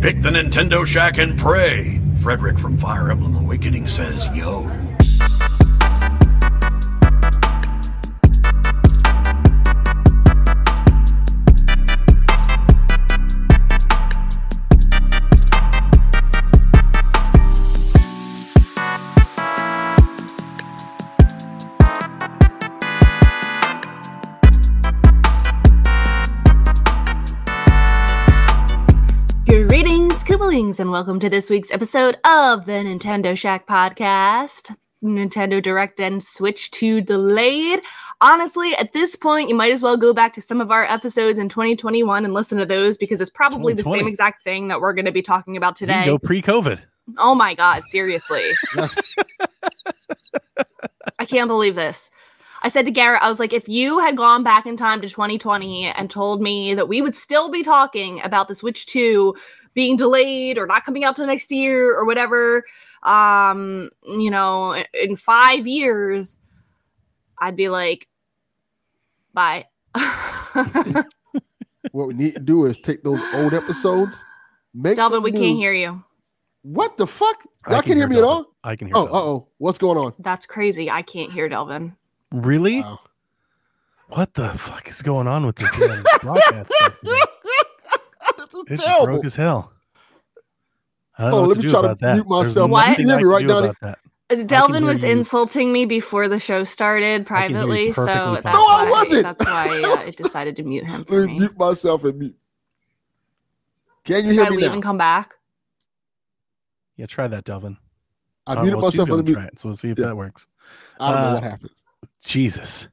Pick the Nintendo Shack and pray. Frederick from Fire Emblem Awakening says, yo. Greetings, and welcome to this week's episode of the Nintendo Shack podcast. Nintendo Direct and Switch 2 delayed. Honestly, at this point, you might as well go back to some of our episodes in 2021 and listen to those because it's probably the same exact thing that we're going to be talking about today. go pre-COVID. Oh my God, seriously. I can't believe this. I said to Garrett, I was like, if you had gone back in time to 2020 and told me that we would still be talking about the Switch 2 being delayed or not coming out till next year or whatever, um, you know, in five years, I'd be like, bye. What we need to do is take those old episodes, make Delvin, them we new. can't hear you. What the fuck? I Y'all can can't hear hear me at all? I can hear. Oh, uh oh. What's going on? That's crazy. I can't hear Delvin. Really? Wow. What the fuck is going on with this broadcast? stuff today? this is It's terrible. broke as hell. I don't Oh, know let me try to that. mute myself. What? nothing You hear me right do down about that. Uh, Delvin was you. insulting me before the show started can hear you privately, so that's fine. No, I why, wasn't. That's why uh, I decided to mute him for Let me me. mute myself and mute. Can you Should I hear me leave now? and come back? Yeah, try that, Delvin. I don't muted know, she's myself gonna and mute. try it, so we'll see if Yeah. that works. I don't know Uh, what happened. Jesus.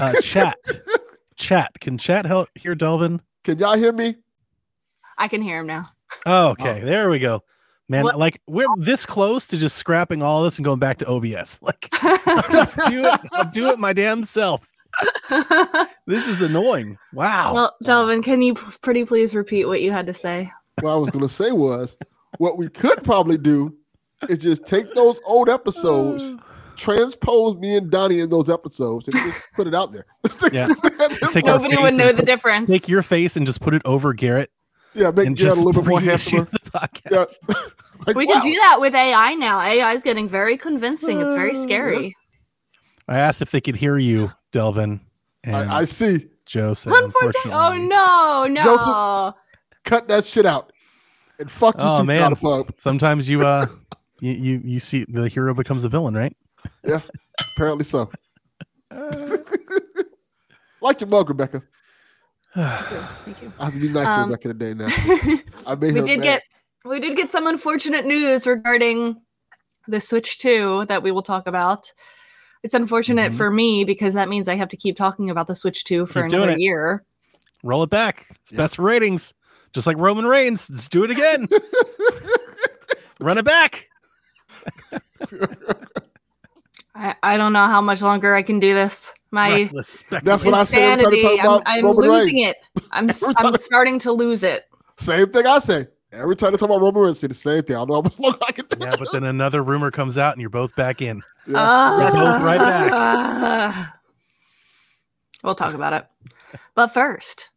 Uh, chat, chat. Can chat help hear Delvin? Can y'all hear me? I can hear him now. Oh, okay. There we go. Man, What- like we're this close to just scrapping all this and going back to OBS. Like, just do it. I'll do it my damn self. This is annoying. Wow. well, Delvin, can you p- pretty please repeat what you had to say? What I was going to say was what we could probably do is just take those old episodes, transpose me and Donnie in those episodes, and just put it out there. Yeah. Just Take our Nobody would know the difference. Take your face and just put it over Garrett yeah, make and Garrett just a little bit more reissue handsomer. Yeah. Like, we wow. can do that with AI now. AI is getting very convincing. It's very scary. I asked if they could hear you, Delvin. And I, I see. Joseph. Unfortunately, oh no, no. Joseph- Cut that shit out. And fuck you Oh, too, man. Counterpub. Sometimes you uh you, you you see the hero becomes a villain, right? Yeah, apparently so. like your mug, Rebecca. Thank you. I have to be nice Um, to Rebecca today now. I made we did mad. get we did get some unfortunate news regarding the Switch 2 that we will talk about. It's unfortunate Mhm. for me because that means I have to keep talking about the Switch 2 for Keep another year. Roll it back. It's Yeah. best ratings. Just like Roman Reigns. Let's do it again. Run it back. I, I don't know how much longer I can do this. My respect That's what I said every time they insanity, talk I'm, about I'm losing Reigns. it. I'm I'm starting to lose it. Same thing I say. Every time they talk about Roman Reigns, say the same thing. I don't know how much longer I can do Yeah, but then another rumor comes out and you're both back in. Yeah. You're both right back. Ah. we'll talk about it. But first,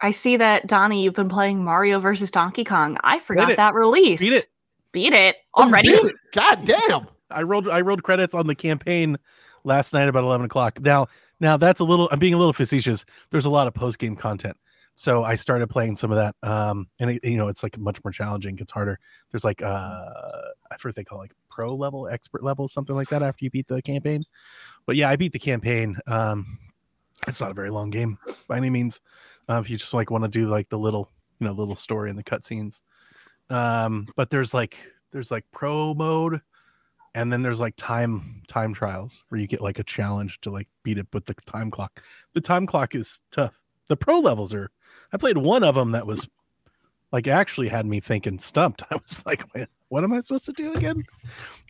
I see that Donnie, you've been playing Mario versus Donkey Kong. I forgot that released. Beat it. Beat it already. did it. God damn. I rolled I rolled credits on the campaign last night about eleven o'clock. Now now that's a little I'm being a little facetious. There's a lot of post game content. So I started playing some of that. Um and it, you know it's like much more challenging, gets harder. There's like uh I forget they call it, like pro level, expert level, something like that after you beat the campaign. But yeah, I beat the campaign. Um it's not a very long game by any means. Uh, if you just like want to do like the little, you know, little story and the cutscenes. Um, but there's like there's like pro mode and then there's like time time trials where you get like a challenge to like beat it with the time clock. The time clock is tough. The pro levels are i played one of them that was like actually had me thinking stumped. I was like "Wait, what am i supposed to do again?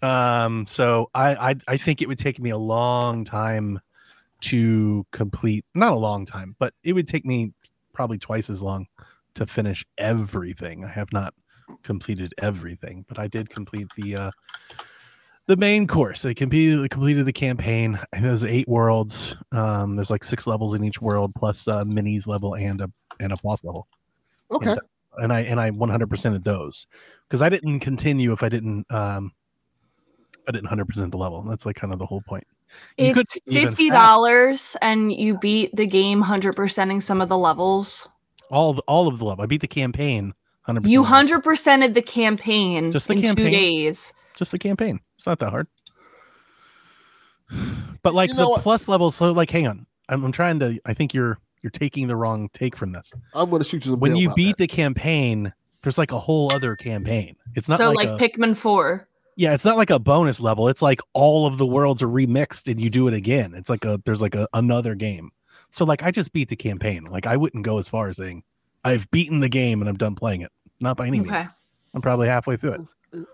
Um so I, I i think it would take me a long time to complete not a long time but it would take me probably twice as long to finish everything. I have not completed everything but i did complete the uh the main course. I completed completed the campaign. I think There's eight worlds. Um, there's like six levels in each world, plus uh, minis level and a and a boss level. Okay. and I and I 100% of those because I didn't continue if I didn't um I didn't 100% the level. That's like kind of the whole point. You It's even fifty dollars, and you beat the game hundred percenting some of the levels. all the, all of the level. I beat the campaign 100%. You of the hundred percented the campaign Just the in campaign? two days. Just the campaign. It's not that hard. But like You the what? plus levels, so like hang on. I'm, I'm trying to I think you're you're taking the wrong take from this. I'm going to shoot you some. When you beat that. the campaign, there's like a whole other campaign. It's not so like, like, a, Pikmin four. yeah, it's not like a bonus level. It's like all of the worlds are remixed and you do it again. It's like a there's like a, another game. So like I just beat the campaign. Like I wouldn't go as far as saying I've beaten the game and I'm done playing it. Not by any means. I'm probably halfway through it.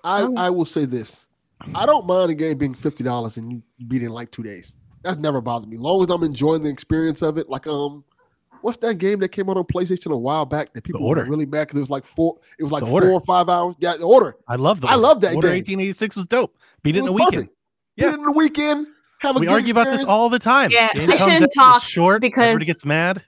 I, Oh. I will say this. I don't mind a game being fifty dollars and you beat it in like two days. That's never bothered me. Long as I'm enjoying the experience of it. Like um, what's that game that came out on PlayStation a while back that people were Order. really mad because it was like four. It was like The four Order. or five hours. Yeah, the order. I love the I love that Order game. 1886 was dope. Beat it, It in a was weekend. perfect. Yeah. Beat it in the weekend. Have a We good argue about this all the time. Yeah, Game I shouldn't talk short because- everybody gets mad.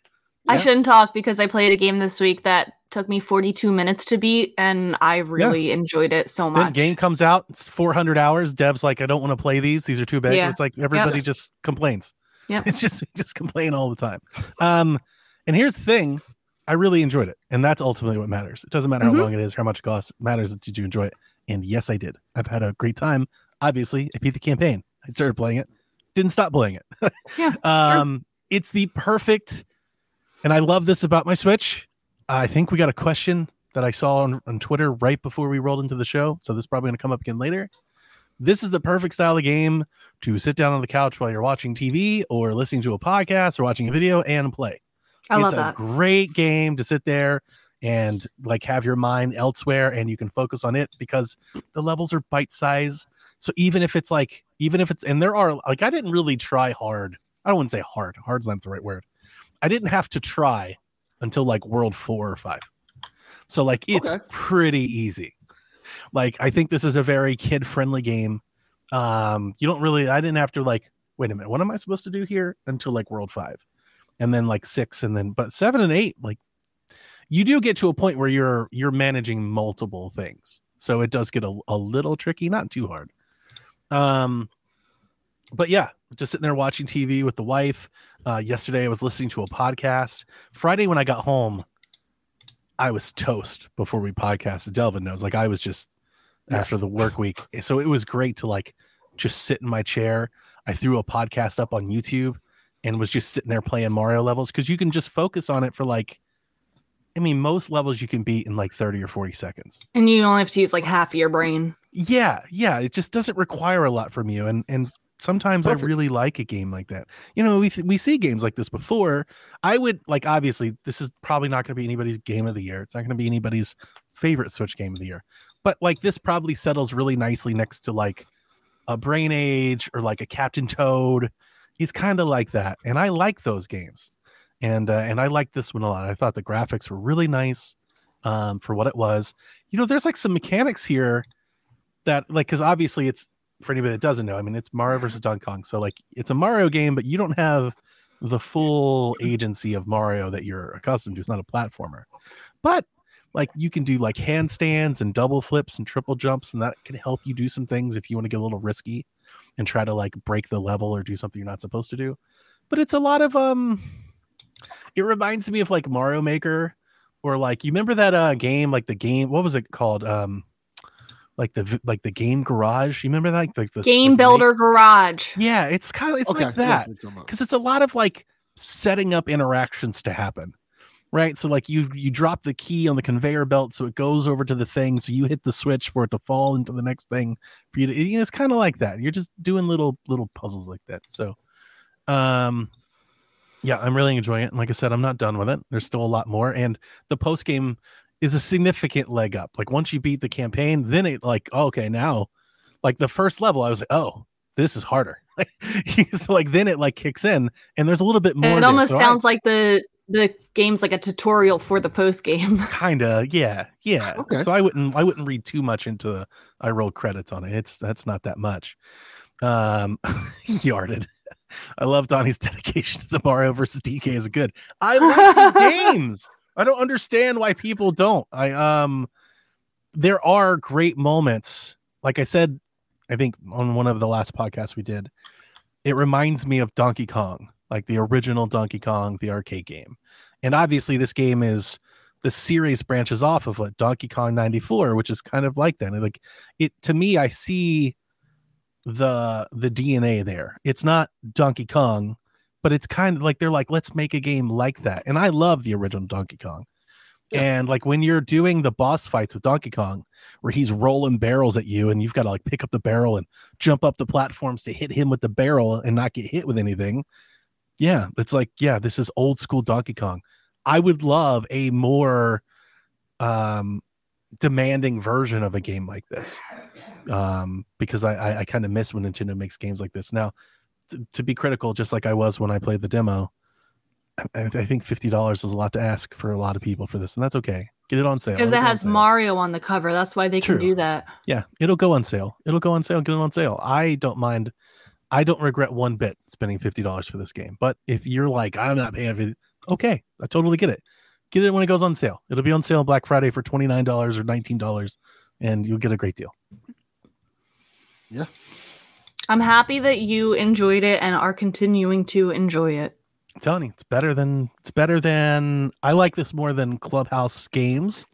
I Yeah. shouldn't talk because I played a game this week that took me 42 minutes to beat, and I really enjoyed it so Then much. game comes out, it's 400 hours. Dev's like, I don't want to play these. These are too big. Yeah. It's like everybody just complains. yeah It's just just complain all the time. Um, and here's the thing, I really enjoyed it, and that's ultimately what matters. It doesn't matter Mhm. how long it is, how much it costs. Matters did you enjoy it? And yes, I did. I've had a great time. Obviously, I beat the campaign. I started playing it, didn't stop playing it. Yeah, um, it's the perfect, and I love this about my Switch. I think we got a question that I saw on, on Twitter right before we rolled into the show. So this is probably going to come up again later. This is the perfect style of game to sit down on the couch while you're watching TV or listening to a podcast or watching a video and play. I it's love a great game to sit there and like have your mind elsewhere and you can focus on it because the levels are bite size. So even if it's like, even if it's, and there are like, I didn't really try hard. I don't want to say hard. Hard's not the right word. I didn't have to try until like world four or five. So like it's Okay. pretty easy. Like I think this is a very kid friendly game. Um, you don't really I didn't have to like, wait a minute, what am I supposed to do here until like world five? And then like six and then but seven and eight, like you do get to a point where you're you're managing multiple things. So it does get a, a little tricky, not too hard. Um but yeah, just sitting there watching TV with the wife. Uh, yesterday, I was listening to a podcast. Friday, when I got home, I was toast before we podcasted. Delvin knows, like I was just after the work week. So it was great to like just sit in my chair. I threw a podcast up on YouTube and was just sitting there playing Mario levels because you can just focus on it for like, I mean, most levels you can beat in like 30 or 40 seconds. And you only have to use like half of your brain. Yeah, yeah, it just doesn't require a lot from you, and and sometimes I really like a game like that. You know, we th- we see games like this before. I would like obviously this is probably not going to be anybody's game of the year. It's not going to be anybody's favorite Switch game of the year, but like this probably settles really nicely next to like a Brain Age or like a Captain Toad. He's kind of like that, and I like those games, and uh, and I like this one a lot. I thought the graphics were really nice um, for what it was. You know, there's like some mechanics here that like because obviously it's for anybody that doesn't know. I mean, it's Mario versus Donkey Kong, so like it's a Mario game, but you don't have the full agency of Mario that you're accustomed to. It's not a platformer, but like you can do like handstands and double flips and triple jumps, and that can help you do some things if you want to get a little risky and try to like break the level or do something you're not supposed to do. But it's a lot of um. It reminds me of like Mario Maker, or like you remember that uh game, like the game. What was it called? Um, like the like the game garage. You remember that? Like the Game like, Builder Garage. Yeah, it's kind of it's okay, like that what you're talking about. because it's a lot of like setting up interactions to happen right so like you you drop the key on the conveyor belt so it goes over to the thing so you hit the switch for it to fall into the next thing for you to you know, it's kind of like that you're just doing little little puzzles like that so um yeah i'm really enjoying it and like i said i'm not done with it there's still a lot more and the post game is a significant leg up. Like once you beat the campaign then it like oh, okay now like the first level i was like oh this is harder. So like then it like kicks in and there's a little bit more And it there. almost So I- sounds like the the game's like a tutorial for the post game. kind of yeah yeah. Okay. so i wouldn't i wouldn't read too much into the i roll credits on it. It's that's not that much. Um yarded. I love donnie's dedication to the mario versus dk is good. I love these games I don't understand why people don't. I um there are great moments. Like I said, I think on one of the last podcasts we did, it reminds me of Donkey Kong, like the original Donkey Kong, the arcade game. And obviously this game is the series branches off of what Donkey Kong 94, which is kind of like that. And like it to me, I see the the DNA there. It's not Donkey Kong, but it's kind of like they're like, let's make a game like that. And I love the original Donkey Kong. Yeah. And like when you're doing the boss fights with Donkey Kong, where he's rolling barrels at you, and you've got to like pick up the barrel and jump up the platforms to hit him with the barrel and not get hit with anything. Yeah, it's like, yeah, this is old school Donkey Kong. I would love a more um demanding version of a game like this. Um, because I, I, I kind of miss when Nintendo makes games like this. Now, to, to be critical, just like I was when I played the demo, I, I think fifty dollars is a lot to ask for a lot of people for this, and that's okay. Get it on sale. Because It'll it go on has. Mario on the cover. That's why they True. can do that. Yeah, it'll go on sale. It'll go on sale. Get it on sale. I don't mind. I don't regret one bit spending fifty dollars for this game. But if you're like, I'm not paying for it, okay, I totally get it. Get it when it goes on sale. It'll be on sale on Black Friday for twenty nine dollars or nineteen dollars, and you'll get a great deal. I'm happy that you enjoyed it and are continuing to enjoy it. I'm telling you, it's better than it's better than I like this more than Clubhouse games.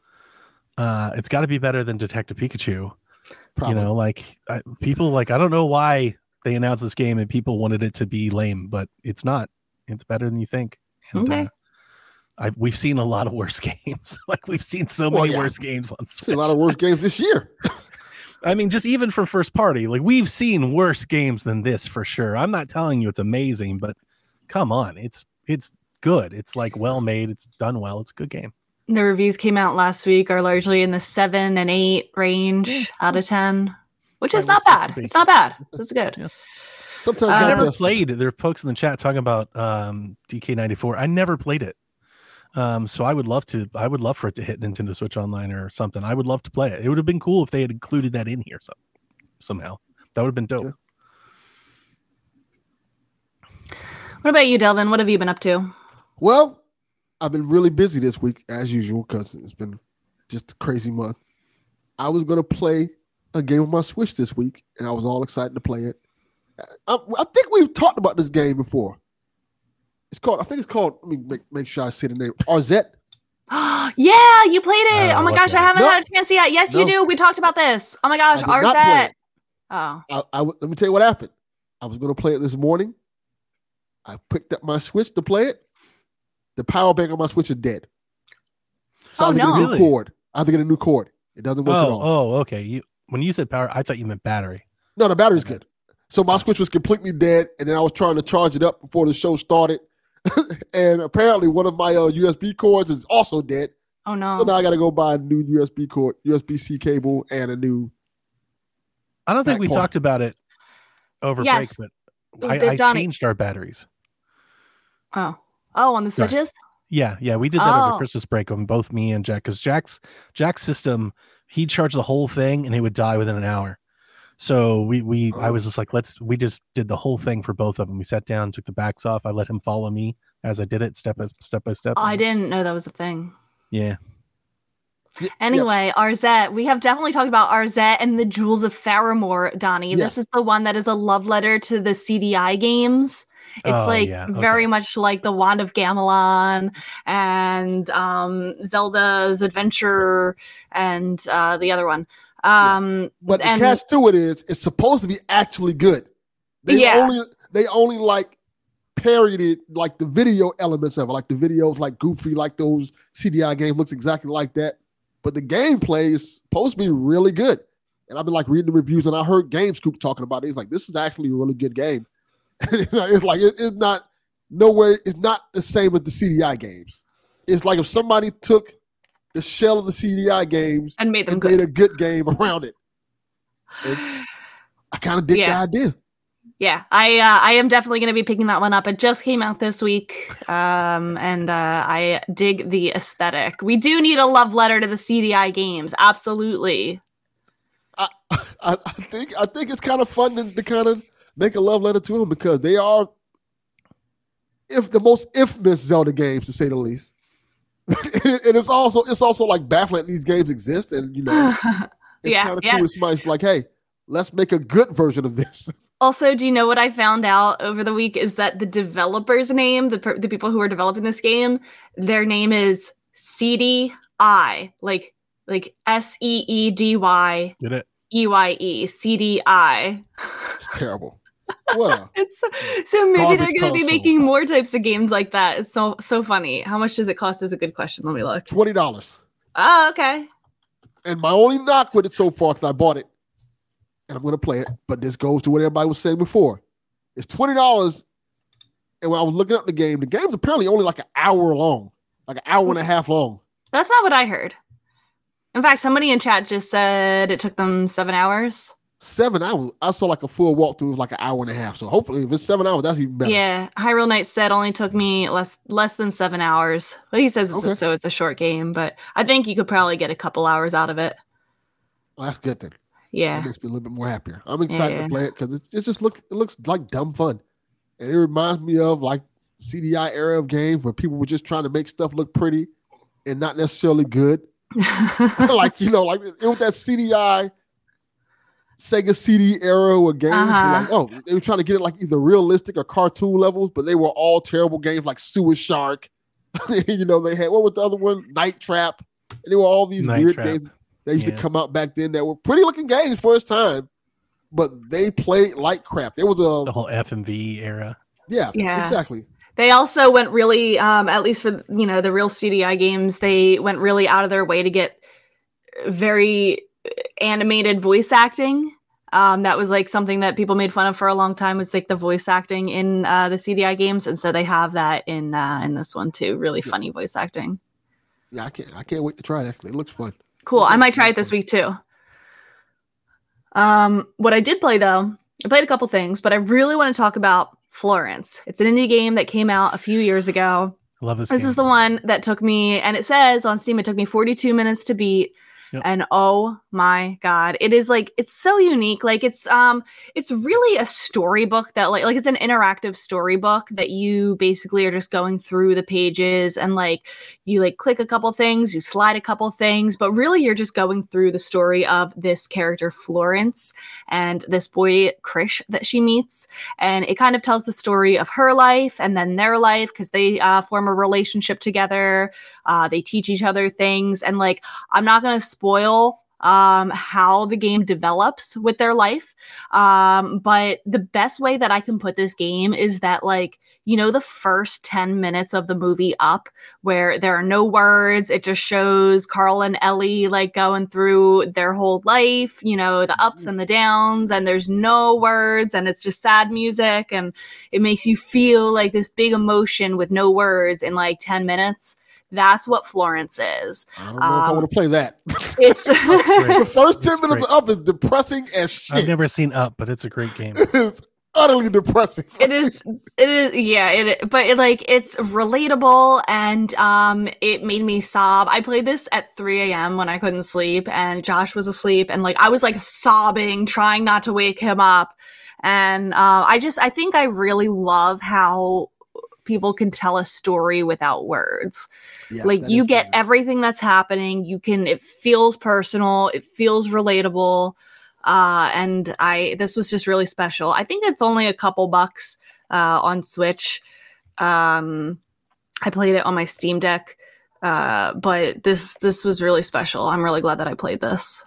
Uh, it's got to be better than Detective Pikachu. Probably. You know, like I, people like I don't know why they announced this game and people wanted it to be lame, but it's not. It's better than you think. And, Okay. uh, I, we've seen a lot of worse games. like we've seen so Well, many yeah. worse games on See Switch. a lot of worse games this year. I mean, just even for first party, like we've seen worse games than this for sure. I'm not telling you it's amazing, but come on, it's it's good. It's like well made. It's done well. It's a good game. The reviews came out last week are largely in the seven and eight range Yeah. out of ten, which is where not bad. It's not bad. It's good. Yeah. Sometimes I never played. There are folks in the chat talking about um, DK94. I never played it. Um, so I would love to. I would love for it to hit Nintendo Switch Online or something. I would love to play it. It would have been cool if they had included that in here so, somehow. That would have been dope. Yeah. What about you, Delvin? What have you been up to? Well, I've been really busy this week as usual because it's been just a crazy month. I was gonna play a game on my Switch this week, and I was all excited to play it. I, I think we've talked about this game before. It's called. I think it's called. Let me make, make sure I say the name. Arzette. yeah, you played it. Uh, oh my what's gosh, I haven't No. had a chance yet. Yes, you do. We talked about this. Oh my gosh, I did not play Arzette. it. Oh, I, let me tell you what happened. I was going to play it this morning. I picked up my Switch to play it. The power bank on my Switch is dead. So I Oh, have to get a new Really? cord. I have to get a new cord. It doesn't work at Oh, all. oh, okay. You when you said power, I thought you meant battery. No, the battery's Okay. good. So my Switch was completely dead, and then I was trying to charge it up before the show started. and apparently, one of my uh, USB cords is also dead. oh no. So now I got to go buy a new USB cord, USB C cable, and a new. I don't think we part. talked about it over Yes. break, but I, did, I Donnie. changed our batteries. Oh, oh, on the Sorry. switches. Yeah, yeah, we did that over Oh. Christmas break on both me and Jack because Jack's Jack's system he charged the whole thing and it would die within an hour. So we we I Oh. was just like, let's we just did the whole thing for both of them. We sat down, took the backs off. I let him follow me as I did it step by step by step. I didn't know that was a thing. Yeah, Yeah, Anyway, Arzette. We have definitely talked about Arzette and the Jewels of Faramore, Donnie. Yes. This is the one that is a love letter to the CDI games. It's Oh, like yeah, very much like the Wand of Gamelon and um, Zelda's Adventure and uh, the other one. Um, But the catch to it is, it's supposed to be actually good. They Yeah. only they only like parodied like the video elements of it, like the videos like Goofy, like those CDI games looks exactly like that. But the gameplay is supposed to be really good. And I've been like reading the reviews, and I heard Game Scoop talking about it. He's like, "This is actually a really good game." it's like it- it's not nowhere. It's not the same as the CDI games. It's like if somebody took the shell of the CDI games and made them and good. made a good game around it. And I kind of dig Yeah. the idea. Yeah, I uh, I am definitely going to be picking that one up. It just came out this week, um, and uh, I dig the aesthetic. We do need a love letter to the CDI games, absolutely. I, I think I think it's kind of fun to, to kind of make a love letter to them because they are if the most infamous Zelda games to say the least. and it's also it's also like baffling that these games exist, and you know, it's Yeah, kind of yeah. cool. If somebody's like, "Hey, let's make a good version of this." Also, do you know what I found out over the week is that the developer's name, the per- the people who are developing this game, their name is CDI, like like S E E D Y Get it? E Y E CDI. It's terrible. What so maybe they're going to be making more types of games like that. It's so so funny. How much does it cost? Is a good question. Let me look. twenty dollars. Oh, okay. And my only knock with it so far, because I bought it and I'm going to play it, but this goes to what everybody was saying before. It's twenty dollars, and when I was looking up the game, the game's apparently only like an hour long, like an hour and a half long. That's not what I heard. In fact, somebody in chat just said it took them seven hours. Seven hours. I saw like a full walkthrough was like an hour and a half. So hopefully, if it's seven hours, that's even better. Yeah, Hyrule Knight said only took me less less than seven hours. Well, he says it's Okay. so it's a short game, but I think you could probably get a couple hours out of it. Well, that's good then. Yeah, That makes me a little bit more happier. I'm excited Yeah. to play it because it, it just looks it looks like dumb fun, and it reminds me of like CDI era of games where people were just trying to make stuff look pretty and not necessarily good. like you know, like it was that CDI Sega CD era where games Uh-huh. like, oh, they were trying to get it like either realistic or cartoon levels, but they were all terrible games like Sewer Shark. you know, they had what was the other one? Night Trap. And they were all these Night weird Trap. games that used Yeah. to come out back then that were pretty looking games for its time, but they played like crap. There was The a whole FMV era. yeah, Yeah. exactly. they also went really, um, at least for you know the real CDI games, they went really out of their way to get very animated voice acting. Um, that was like something that people made fun of for a long time. Was like the voice acting in uh, the CDI games, and so they have that in uh, in this one too. Really Yeah. funny voice acting. Yeah, I can't I can't wait to try it actually. It looks fun. Cool. I might try it this cool. week too. Um, what I did play though, I played a couple things, but I really want to talk about Florence. It's an indie game that came out a few years ago. I love this. This game. is the one that took me, and it says on Steam, it took me 42 minutes to beat. Yep. And oh my god, it is like it's so unique. Like it's um, it's really a storybook that like like it's an interactive storybook that you basically are just going through the pages and like you like click a couple things, you slide a couple things, but really you're just going through the story of this character Florence and this boy Krish that she meets and it kind of tells the story of her life and then their life because they uh, form a relationship together uh, they teach each other things. And like i'm not going to spoil um, how the game develops with their life. Um, but the best way that i can put this game is that like you know the first 10 minutes of the movie up where there are no words it just shows carl and ellie like going through their whole life you know the ups and the downs and there's no words and it's just sad music and it makes you feel like this big emotion with no words in like 10 minutes that's what florence is I don't know if I Um, want to play that. it's the first 10 It's minutes great. up is depressing as shit. I've never seen Up, but it's a great game. it's utterly depressing. it is it is yeah it but it like it's relatable and um it made me sob i played this at 3 a.m when i couldn't sleep and josh was asleep and like i was like sobbing trying not to wake him up and uh, i just i think i really love how people can tell a story without words. Yeah, like you get everything that's happening you can it feels personal it feels relatable uh and i this was just really special. I think it's only a couple bucks uh on switch. Um i played it on my steam deck uh but this this was really special. I'm really glad that i played this.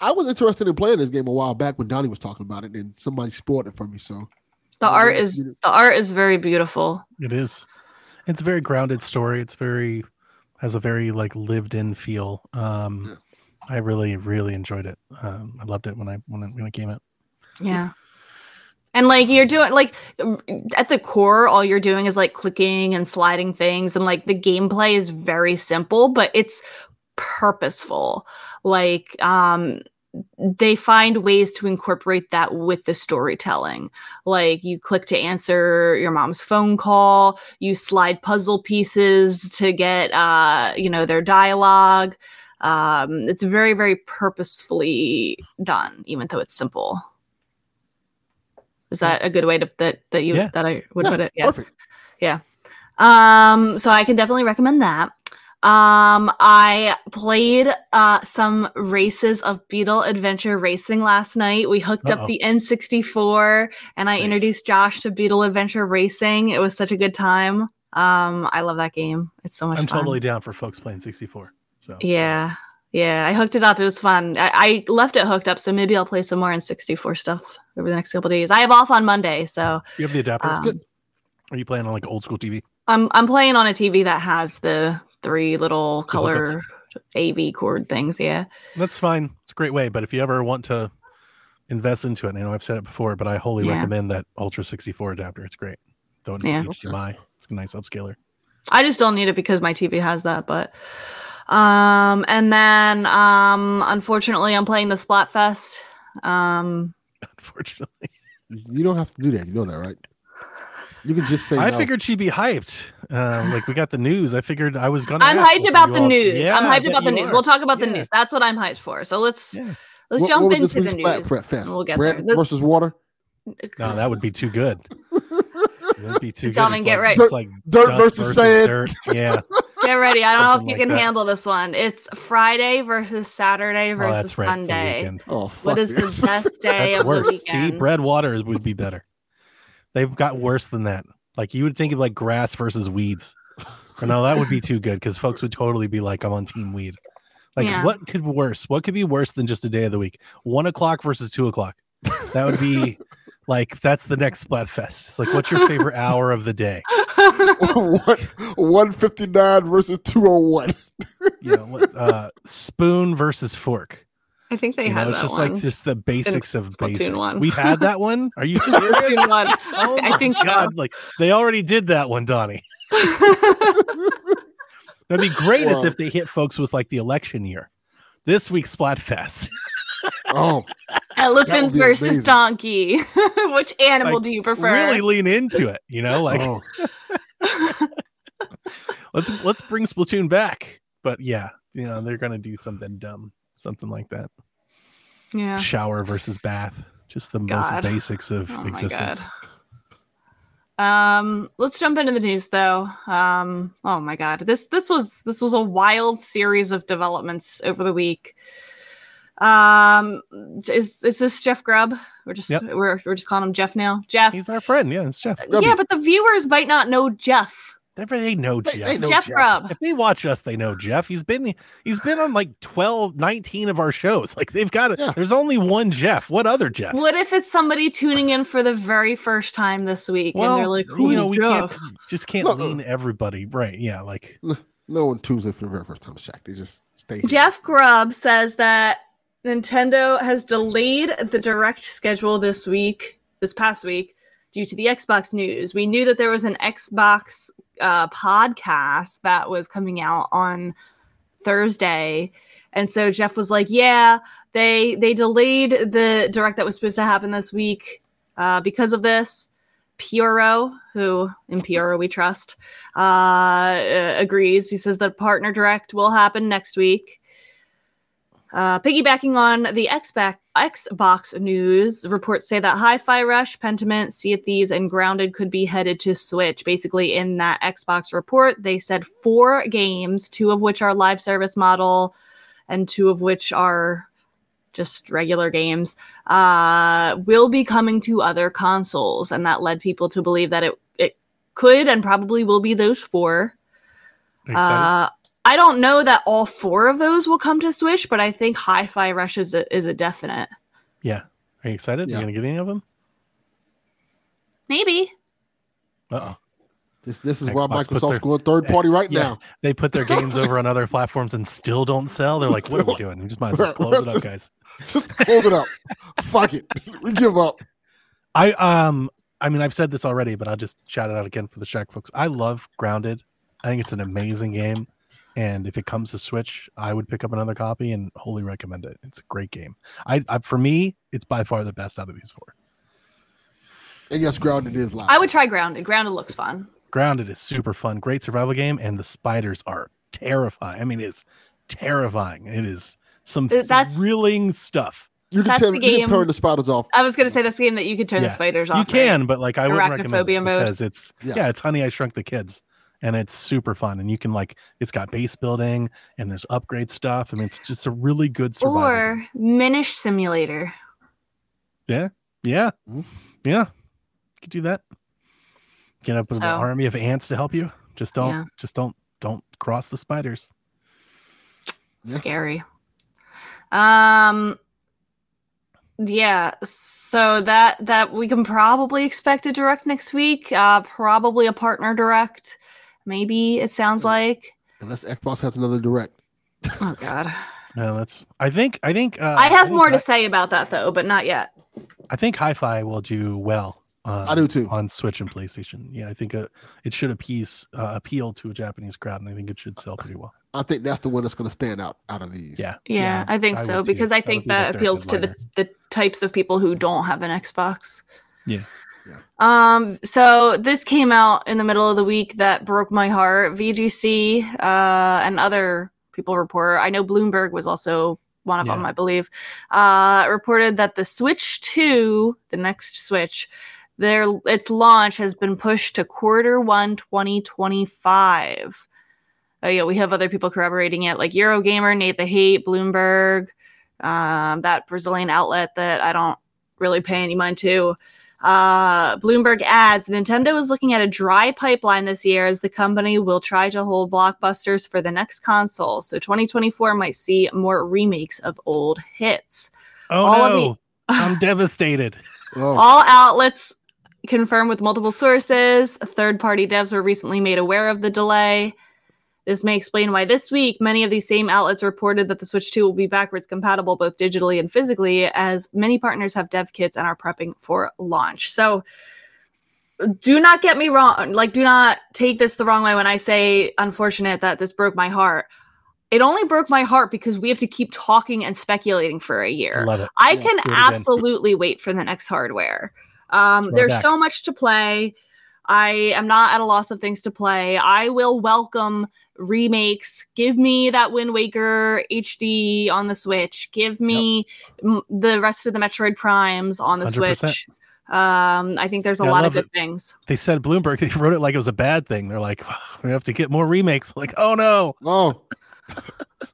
I was interested in playing this game a while back when Donnie was talking about it, and somebody spoiled it for me. So the art is you- the art is very beautiful It is. It's a very grounded story. It's very has a very like lived in feel. Um Yeah. I really really enjoyed it. Um I loved it when I when it, when it came out. Yeah. And like you're doing like at the core, all you're doing is like clicking and sliding things, and like the gameplay is very simple, but it's purposeful. Like um they find ways to incorporate that with the storytelling. Like you click to answer your mom's phone call, you slide puzzle pieces to get uh, you know, their dialogue. Um, it's very, very purposefully done, even though it's simple. Is that a good way to that that you Yeah. that I would yeah, put it? Yeah. perfect. Um, so I can definitely recommend that. Um, I played uh some races of Beetle Adventure Racing last night. We hooked Uh-oh. up the N64 and I Nice. introduced Josh to Beetle Adventure Racing. It was such a good time. Um, I love that game. It's so much I'm fun. totally down for folks playing 64. So Yeah. Yeah, I hooked it up. It was fun. I, I left it hooked up, so maybe I'll play some more in 64 stuff over the next couple days. I have off on Monday, so you have the adapter. um, good. Are you playing on like old school TV? I'm I'm playing on a TV that has the three little color AV cord things. Yeah. That's fine. It's a great way. But if you ever want to invest into it, I know I've said it before, but I wholly Yeah. recommend that Ultra 64 adapter. It's great. Don't Yeah. HDMI. It's a nice upscaler. I just don't need it because my TV has that, but um and then um unfortunately I'm playing the Splatfest. Um Unfortunately, You don't have to do that. You know that, right? You can just say. I no. figured she'd be hyped. Uh, like we got the news. I figured I was gonna. I'm ask hyped about the all- news. Yeah, I'm hyped about the news. are. We'll talk about the news. That's what I'm hyped for. So let's Yeah. let's What- jump what into the week's Splat news. Prep Fest? and We'll get Bread there. The- versus water. No, that would be too good. That'd be too good. Delvin, get like- ready. It's like Dirt dust versus sand. dirt. Yeah, Get ready. I don't know if you like can that. handle this one. It's Friday versus Saturday oh, versus that's right. Sunday. Oh, What is the best day That's of the worse. See, weekend? bread water would be better. They've got worse than that. Like you would think of like grass versus weeds. Or no, that would be too good because folks would totally be like, I'm on team weed. Like, Yeah. what could be worse? What could be worse than just a day of the week? One o'clock versus two o'clock. That would be like that's the next Splatfest. It's like, what's your favorite hour of the day? One- 159 versus 201. You know, what, uh, spoon versus fork. I think they You had know, it's that just one. like just the basics of Splatoon basics. one. We've had that one. Are you serious? One. Oh I my think so. God! Like they already did that one, Donnie. That'd be great as Well- if they hit folks with like the election year. This week's Splatfest. Oh, Elephant versus amazing. donkey. Which animal Like, do you prefer? really lean into it. You know, like oh. let's let's bring Splatoon back. But yeah, you know they're gonna do something dumb, something like that. yeah. Shower versus bath, just the God. most basics of Oh existence. Um, let's jump into the news though. Um, oh my god, this this was this was a wild series of developments over the week. Um, is is this Jeff Grubb? We're just Yep. we're we're just calling him Jeff now. Jeff. He's our friend. Yeah, it's Jeff. Grubby. yeah, but the viewers might not know Jeff. They, they know They- Jeff. they know Jeff, Jeff. Grubb. if they watch us, they know Jeff. He's been he's been on like 12, 19 of our shows. Like they've got it. Yeah. There's only one Jeff. What other Jeff? What if it's somebody tuning in for the very first time this week and they're like, you "Who's know, we can't Jeff?" just can't No. lean everybody. Right. Yeah. Like No one tunes in for the very first time, Shack. They just stay. here. Jeff Grubb says that Nintendo has delayed the direct schedule this week, this past week, due to the Xbox news. We knew that there was an Xbox uh, podcast that was coming out on Thursday, and so Jeff was like, "Yeah, they they delayed the direct that was supposed to happen this week uh, because of this." Pyoro, who in Pyoro we trust, uh, agrees. He says the partner direct will happen next week. Uh, piggybacking on the Xbox, Xbox news, reports say that Hi-Fi Rush, Pentiment, Sea of Thieves, and Grounded could be headed to Switch. Basically, in that Xbox report, they said four games, two of which are live service model, and two of which are just regular games, uh, will be coming to other consoles, and that led people to believe that it it could and probably will be those four. Uh, I don't know that all four of those will come to Switch, but I think Hi-Fi Rush is a, is a definite. yeah. Are you excited? Yeah. You gonna get any of them? Maybe. Uh oh. This this is why Xbox puts Microsoft's their- going third party right Yeah. now. They put their games over on other platforms and still don't sell. They're like, what are we doing? We just might as well close it up, guys. Just close it up. Fuck it. We give up. I um I mean I've said this already, but I'll just shout it out again for the Shack folks. I love Grounded. I think it's an amazing game. And if it comes to Switch, I would pick up another copy and wholly recommend it. It's a great game. I, I for me, it's by far the best out of these four. And yes, grounded is live. I would try Grounded. Grounded looks fun. Grounded is super fun, great survival game, and the spiders are terrifying. I mean, it's terrifying. It is some Uh, that's- thrilling stuff. You can, That's tell, you can turn the spiders off. I was gonna say that's a game that you could turn Yeah. the spiders off. You right? can, but like I wouldn't recommend it Arachnophobia mode. because it's Yeah. yeah. it's Honey I Shrunk the Kids, and it's super fun. And you can like, it's got base building and there's upgrade stuff. I mean, it's just a really good survival. Or Minish Simulator. Yeah, yeah, yeah, could do that. Get up with an army of ants to help you. Just don't, Yeah. just don't, don't cross the spiders. Yeah. Scary. Um yeah, so that that we can probably expect a direct next week. Uh probably a partner direct. Maybe it sounds like. Unless Xbox has another direct. Oh god. No, that's. I think. I think. Uh, I have think more to Hi- say about that though, but not yet. I think Hi-Fi will do well. Uh, I do too. on Switch and PlayStation. Yeah, I think uh, it should appease uh, appeal to a Japanese crowd, and I think it should sell pretty well. I think that's the one that's going to stand out out of these. Yeah, Yeah, Yeah, I think I so would too. because I think be the that appeals to the the types of people who don't have an Xbox. Yeah. Yeah. Um. So this came out in the middle of the week that broke my heart. VGC uh, and other people report. I know Bloomberg was also one of them, I believe. Uh, reported that the Switch Two, the next Switch, their its launch has been pushed to quarter one 2025. Oh yeah, we have other people corroborating it, like Eurogamer, Nate the Hate, Bloomberg, um, that Brazilian outlet that I don't really pay any mind to. Uh, Bloomberg adds Nintendo is looking at a dry pipeline this year as the company will try to hold blockbusters for the next console. So 2024 might see more remakes of old hits. Oh All of no, I'm devastated. Oh, All outlets confirm with multiple sources. Third party devs were recently made aware of the delay. This may explain why this week many of these same outlets reported that the Switch 2 will be backwards compatible both digitally and physically, as many partners have dev kits and are prepping for launch. So do not get me wrong. Like, do not take this the wrong way when I say unfortunate that this broke my heart. It only broke my heart because we have to keep talking and speculating for a year. Love it. I Yeah, can it absolutely wait for the next hardware. Um, there's back. so much to play. I am not at a loss of things to play. I will welcome remakes. Give me that Wind Waker HD on the Switch. Give me m- the rest of the Metroid Primes on the 100%. Switch. Um, I think there's a Yeah, lot of love good things. They said Bloomberg. They wrote it like it was a bad thing. They're like, we have to get more remakes. Like, oh no. oh,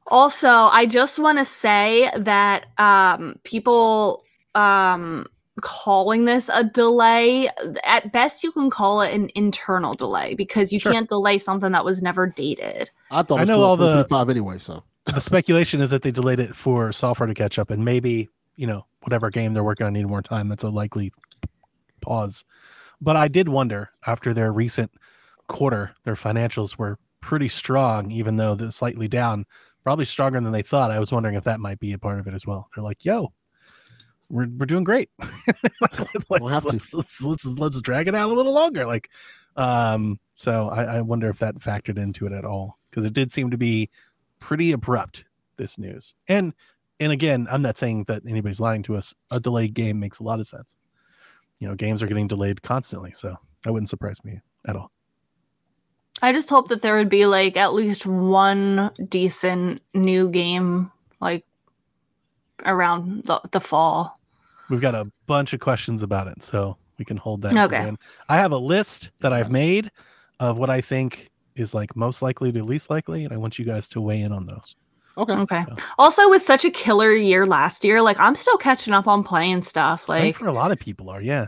Also, I just want to say that um, people um, calling this a delay, at best, you can call it an internal delay because you Sure. can't delay something that was never dated. I thought I it was know know all the- five anyway. So The speculation is that they delayed it for software to catch up, and maybe you know whatever game they're working on need more time. That's a likely pause. But I did wonder after their recent quarter, their financials were pretty strong, even though they're slightly down, probably stronger than they thought. I was wondering if that might be a part of it as well. They're like, "Yo, we're we're doing great. let's, We'll have let's, let's, let's let's drag it out a little longer." Like, um, so I, I wonder if that factored into it at all because it did seem to be pretty abrupt. This news, and and again, I'm not saying that anybody's lying to us. A delayed game makes a lot of sense. You know, games are getting delayed constantly, so that wouldn't surprise me at all. I just hope that there would be like at least one decent new game like around the, the fall. We've got a bunch of questions about it, so we can hold that. Okay. then. I have a list that I've made of what I think is like most likely to least likely, and I want you guys to weigh in on those. okay, Okay. Yeah. Also, with such a killer year last year, like I'm still catching up on playing stuff. I think Like for a lot of people are, yeah.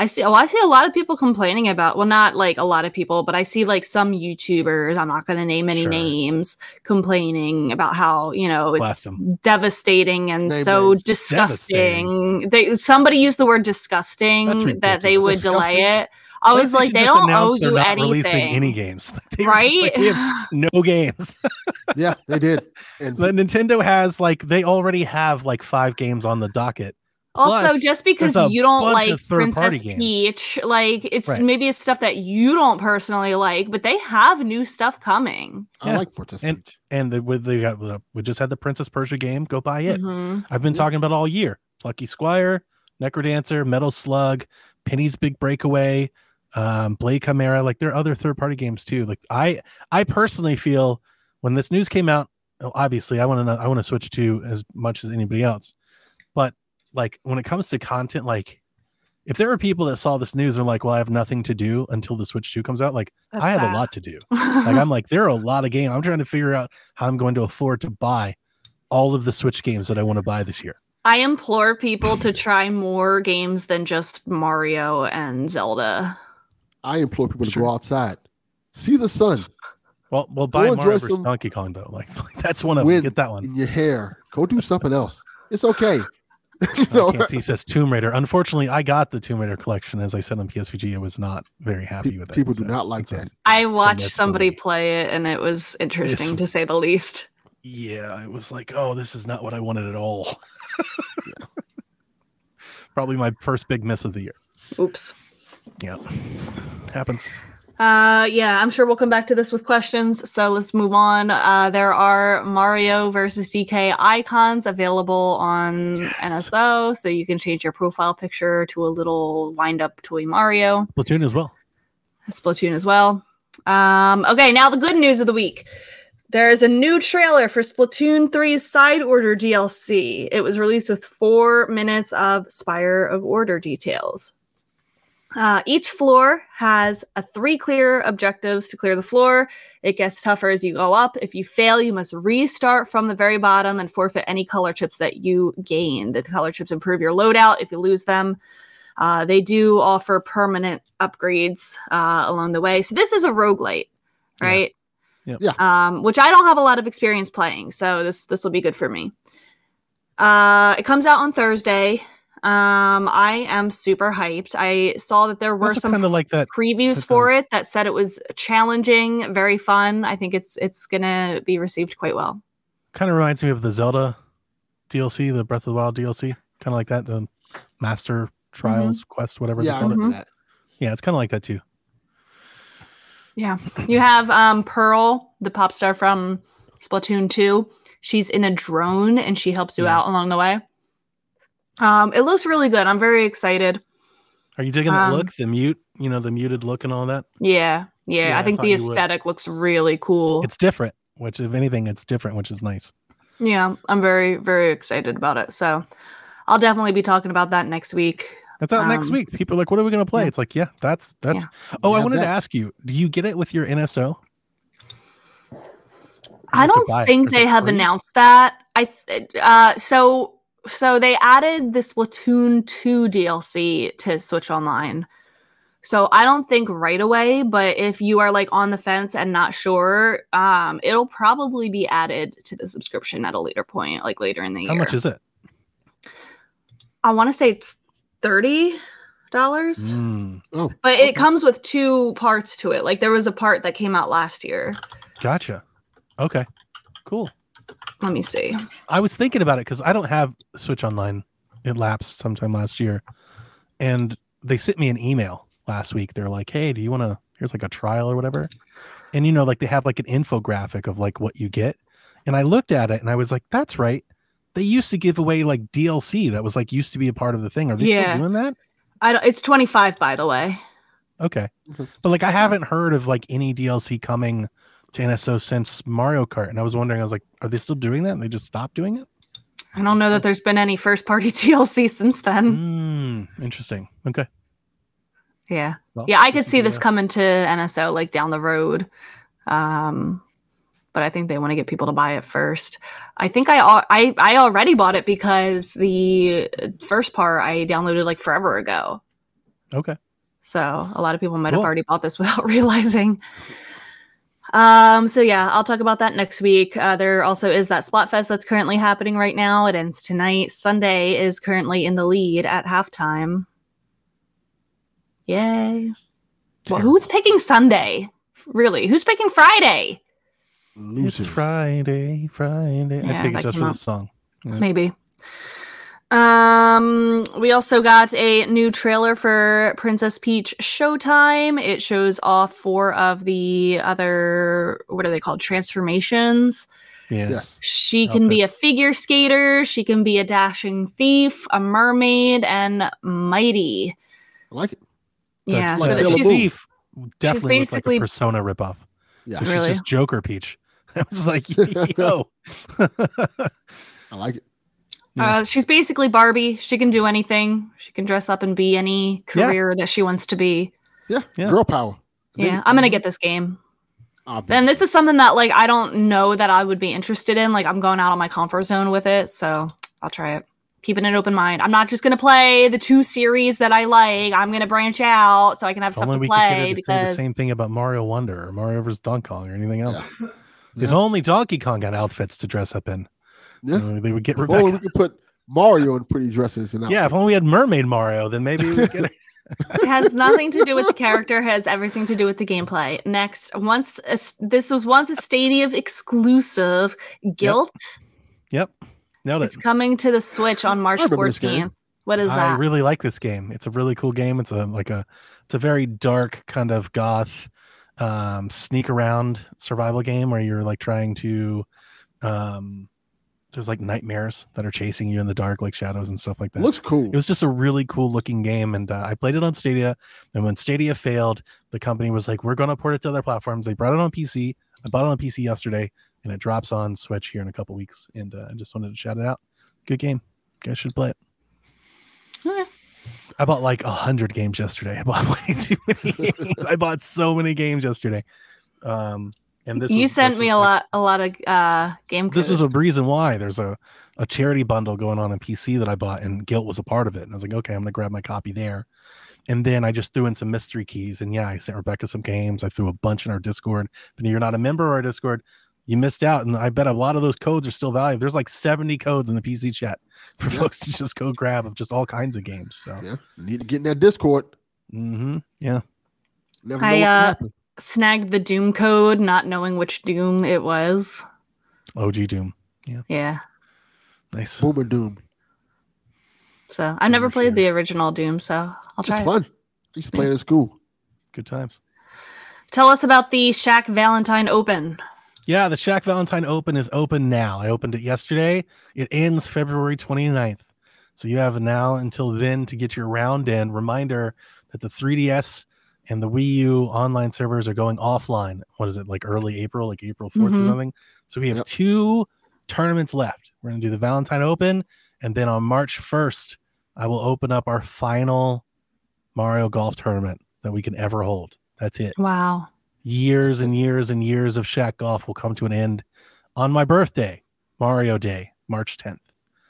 I see. Oh, I see a lot of people complaining about. Well, not like a lot of people, but I see like some YouTubers. I'm not going to name any Sure. names complaining about how you know it's devastating and Name so disgusting. They somebody used the word disgusting that they would ridiculous. delay it. I was like, they don't owe announced they're you not anything, Releasing any games, They were just right? like, we have no games. yeah, they did. And but Nintendo has like they already have like five games on the docket. Also, Plus, just because you don't like Princess. Peach, like it's Right. maybe it's stuff that you don't personally like, but they have new stuff coming. I like Princess And- Peach. And the, with they got the- we just had the Prince of Persia game. Go buy it. Mhm. I've been Yeah. talking about it all year. Plucky Squire, Necrodancer, Metal Slug, Penny's Big Breakaway, um, Blade Chimera. Like there are other third party games too. Like I, I personally feel when this news came out, obviously I want to, I want to switch to as much as anybody else, but like when it comes to content, like if there are people that saw this news and like, well, I have nothing to do until the Switch 2 comes out, like That's I have sad. a lot to do. Like I'm like, there are a lot of games. I'm trying to figure out how I'm going to afford to buy all of the Switch games that I want to buy this year. I implore people to try more games than just Mario and Zelda. I implore people to Sure. go outside, see the sun Well, well, buy enjoy Mario versus some- Donkey Kong though. Like, like, that's one of them. Get that one. in your hair. Go do something else. It's okay. you know, I can't see says Tomb Raider. Unfortunately, I got the Tomb Raider collection as I said on PSVG. I was not very happy pe- with it. people do so not like that. I watched somebody play it and it was interesting It's- to say the least. Yeah, it was like, oh, this is not what I wanted at all. Probably my first big miss of the year. Oops. Yeah, happens. Uh, yeah, I'm sure we'll come back to this with questions. So let's move on. Uh, there are Mario versus DK icons available on Yes. NSO, so you can change your profile picture to a little wind up toy Mario. Splatoon as well. Splatoon as well. Um, okay, now the good news of the week. There is a new trailer for Splatoon 3's Side Order DLC. It was released with four minutes of Spire of Order details. Uh, each floor has a three clear objectives to clear the floor. It gets tougher as you go up. If you fail, you must restart from the very bottom and forfeit any color chips that you gain. The color chips improve your loadout if you lose them. Uh, they do offer permanent upgrades uh, along the way. So this is a roguelite, Yeah. right? Yep. Yeah. Um, which I don't have a lot of experience playing, so this this will be good for me. Uh, it comes out on Thursday. Um, I am super hyped. I saw that there were Also some kind of like that. previews that, for it that said it was challenging, very fun. I think it's it's gonna be received quite well. Kind of reminds me of the Zelda DLC, the Breath of the Wild DLC. Kind of like that, the Master Trials Quest, whatever. yeah, they I call it. remember. Yeah, it's kind of like that too. Yeah. You have um Pearl, the pop star from Splatoon 2. She's in a drone and she helps you Yeah. out along the way. Um, it looks really good. I'm very excited. Are you digging that Um, look? The mute, you know, the muted look and all that. Yeah. Yeah. Yeah, I I think thought the aesthetic looks really cool. It's different. Which, if anything, it's different, which is nice. yeah. I'm very, very excited about it. So I'll definitely be talking about that next week. That's out next Um, week. People are like, "What are we going to play?" yeah. It's like, yeah, that's that's. Yeah. Oh, I Yeah, wanted to ask you: Do you get it with your NSO? Or I you have to don't think they have free? announced that. I th- uh so so they added this Splatoon 2 DLC to Switch Online. So I don't think right away, but if you are like on the fence and not sure, um it'll probably be added to the subscription at a later point, like later in the How year. How much is it? I want to say it's $30. Mm, Oh, But okay. it comes with two parts to it. Like there was a part that came out last year. gotcha. Okay, cool. Let me see. I was thinking about it because I don't have Switch Online. It lapsed sometime last year, and they sent me an email last week. They're like, "Hey, do you want to? Here's like a trial or whatever." And you know, like they have like an infographic of like what you get. And I looked at it and I was like, "That's right. They used to give away like DLC that was like used to be a part of the thing. Are they Yeah. still doing that?" I don't, it's 25 by the way. Okay. Okay. But like I haven't heard of like any DLC coming to NSO since Mario Kart. And I was wondering, I was like, are they still doing that? And they just stopped doing it? I don't know that there's been any first party DLC since then. Mm, interesting. Okay. Yeah. Well, Yeah, I could see this uh, coming to NSO like down the road. Um but I think they want to get people to buy it first. I think I I I already bought it because the first part I downloaded like forever ago. Okay. So a lot of people might have already bought this without realizing. Um, so yeah, I'll talk about that next week. Uh, there also is that Splatfest that's currently happening right now. It ends tonight. Sunday is currently in the lead at halftime. Yay. Well, who's picking Sunday? Really? Who's picking Friday? Losers. It's Friday, Friday. Yeah, I pick it that just for the song. Yeah. Maybe. Um, we also got a new trailer for Princess Peach Showtime. It shows off four of the other what are they called? Transformations. Yeah. Yes. She can be a figure skater, she can be a dashing thief, a mermaid, and mighty. I like it. Yeah, like so that she's Moon. Thief definitely looks like basically- a Persona ripoff. Yeah, She's Really? just Joker Peach. I was like, yo. I like it. Yeah. Uh, she's basically Barbie. She can do anything. She can dress up and be any Yeah. career that she wants to be. Yeah, Yeah. girl power. Yeah, I'm gonna get this game. I'll. And this is something that like I don't know that I would be interested in. Like I'm going out on my comfort zone with it, so I'll try it. Keeping an open mind. I'm not just gonna play the two series that I like. I'm gonna branch out so I can have If stuff only to we could get her play to say the because same thing about Mario Wonder or Mario vs. Donkey Kong or anything else. Yeah. If Yeah. only Donkey Kong got outfits to dress up in. Yeah. Uh, they would get If only we could put Mario in pretty dresses and Yeah, if only we had Mermaid Mario, then maybe we would get her. it has nothing to do with the character, has everything to do with the gameplay. Next, once a s this was once a Stadia exclusive, Gylt. Yep. Nailed it. It's coming to the Switch on March I remember this game. 14th. What is that I really like this game. It's a really cool game. It's a like a it's a very dark kind of goth um sneak around survival game where you're like trying to um there's like nightmares that are chasing you in the dark like shadows and stuff like that. looks cool. it was just a really cool looking game and uh, i played it on stadia and when stadia failed the company was like we're going to port it to other platforms. They brought it on pc i bought it on pc yesterday and it drops on switch here in a couple weeks and uh, i just wanted to shout it out. Good game. You guys should play it. Okay. i bought like a hundred games yesterday. I bought way too many i bought so many games yesterday. Um and this you was- sent this me was a like- lot, a lot of uh game. this was a reason why there's a, a charity bundle going on in PC that I bought, and Gylt was a part of it. And I was like, okay, I'm gonna grab my copy there. And then I just threw in some mystery keys, and yeah, I sent Rebecca some games. I threw a bunch in our Discord. But if you're not a member of our Discord, you missed out. And I bet a lot of those codes are still valuable. There's like 70 codes in the PC chat for Yeah. folks to just go grab of just all kinds of games. So, Yeah, need to get in that Discord. Mm-hmm. yeah, Never I, know what uh, happen. Snagged the Doom code, not knowing which Doom it was. OG Doom, Yeah. Yeah. Nice. Boom and doom. So I've never played sure. the original Doom, so I'll It's try. it. fun. I used to play it in school. Good times. Tell us about the Shack Valentine Open. Yeah, the Shack Valentine Open is open now. I opened it yesterday. It ends February 29th. So you have now until then to get your round in. Reminder that the 3DS and the Wii U online servers are going offline. What is it, like early April, like April 4th Mhm. or something? So we have Yep. two tournaments left. We're going to do the Valentine Open. And then on March 1st, I will open up our final Mario Golf tournament that we can ever hold. That's it Wow. years and years and years of Shack golf will come to an end on my birthday, Mario Day, March 10th.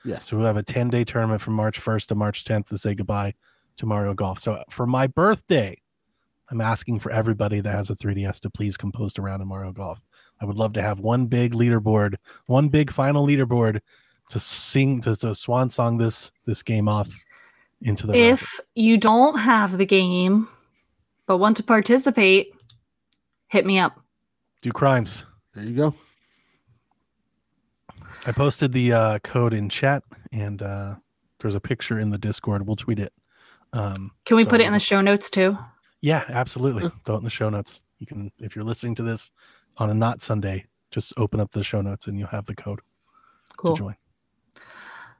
Yes. So we'll have a 10 day tournament from March 1st to March 10th to say goodbye to Mario Golf. So for my birthday, I'm asking for everybody that has a 3DS to please compose post around in Mario Golf. I would love to have one big leaderboard, one big final leaderboard to sing to, to swan song this this game off into the racket. If you don't have the game but want to participate, hit me up. do crimes. There you go. I posted the uh, code in chat, and uh, there's a picture in the Discord. We'll tweet it. Um, Can we so put it in the show notes too? A- yeah, absolutely. Throw it in the show notes. You can, if you're listening to this on a not Sunday, just open up the show notes and you'll have the code Cool. to join.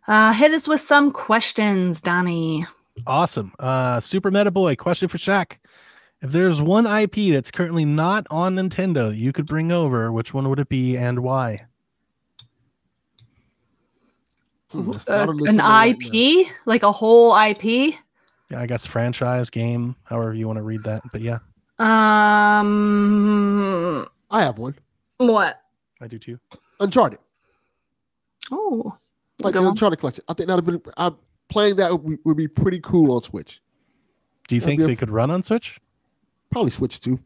Uh, hit us with some questions, Donnie. Awesome. Uh, Super Meta Boy, question for Shack. If there's one IP that's currently not on Nintendo that you could bring over, which one would it be and why? Hmm, Uh, an Nintendo right IP, like a whole IP. Yeah, I guess franchise, game, however you want to read that. But yeah, Um. I have one. what? I do too. Uncharted. Oh, Like good the one. Uncharted collection. I think that would be uh, playing that would be, would be pretty cool on Switch. Do you That'd think be a they f- could run on Switch? Probably Switch 2.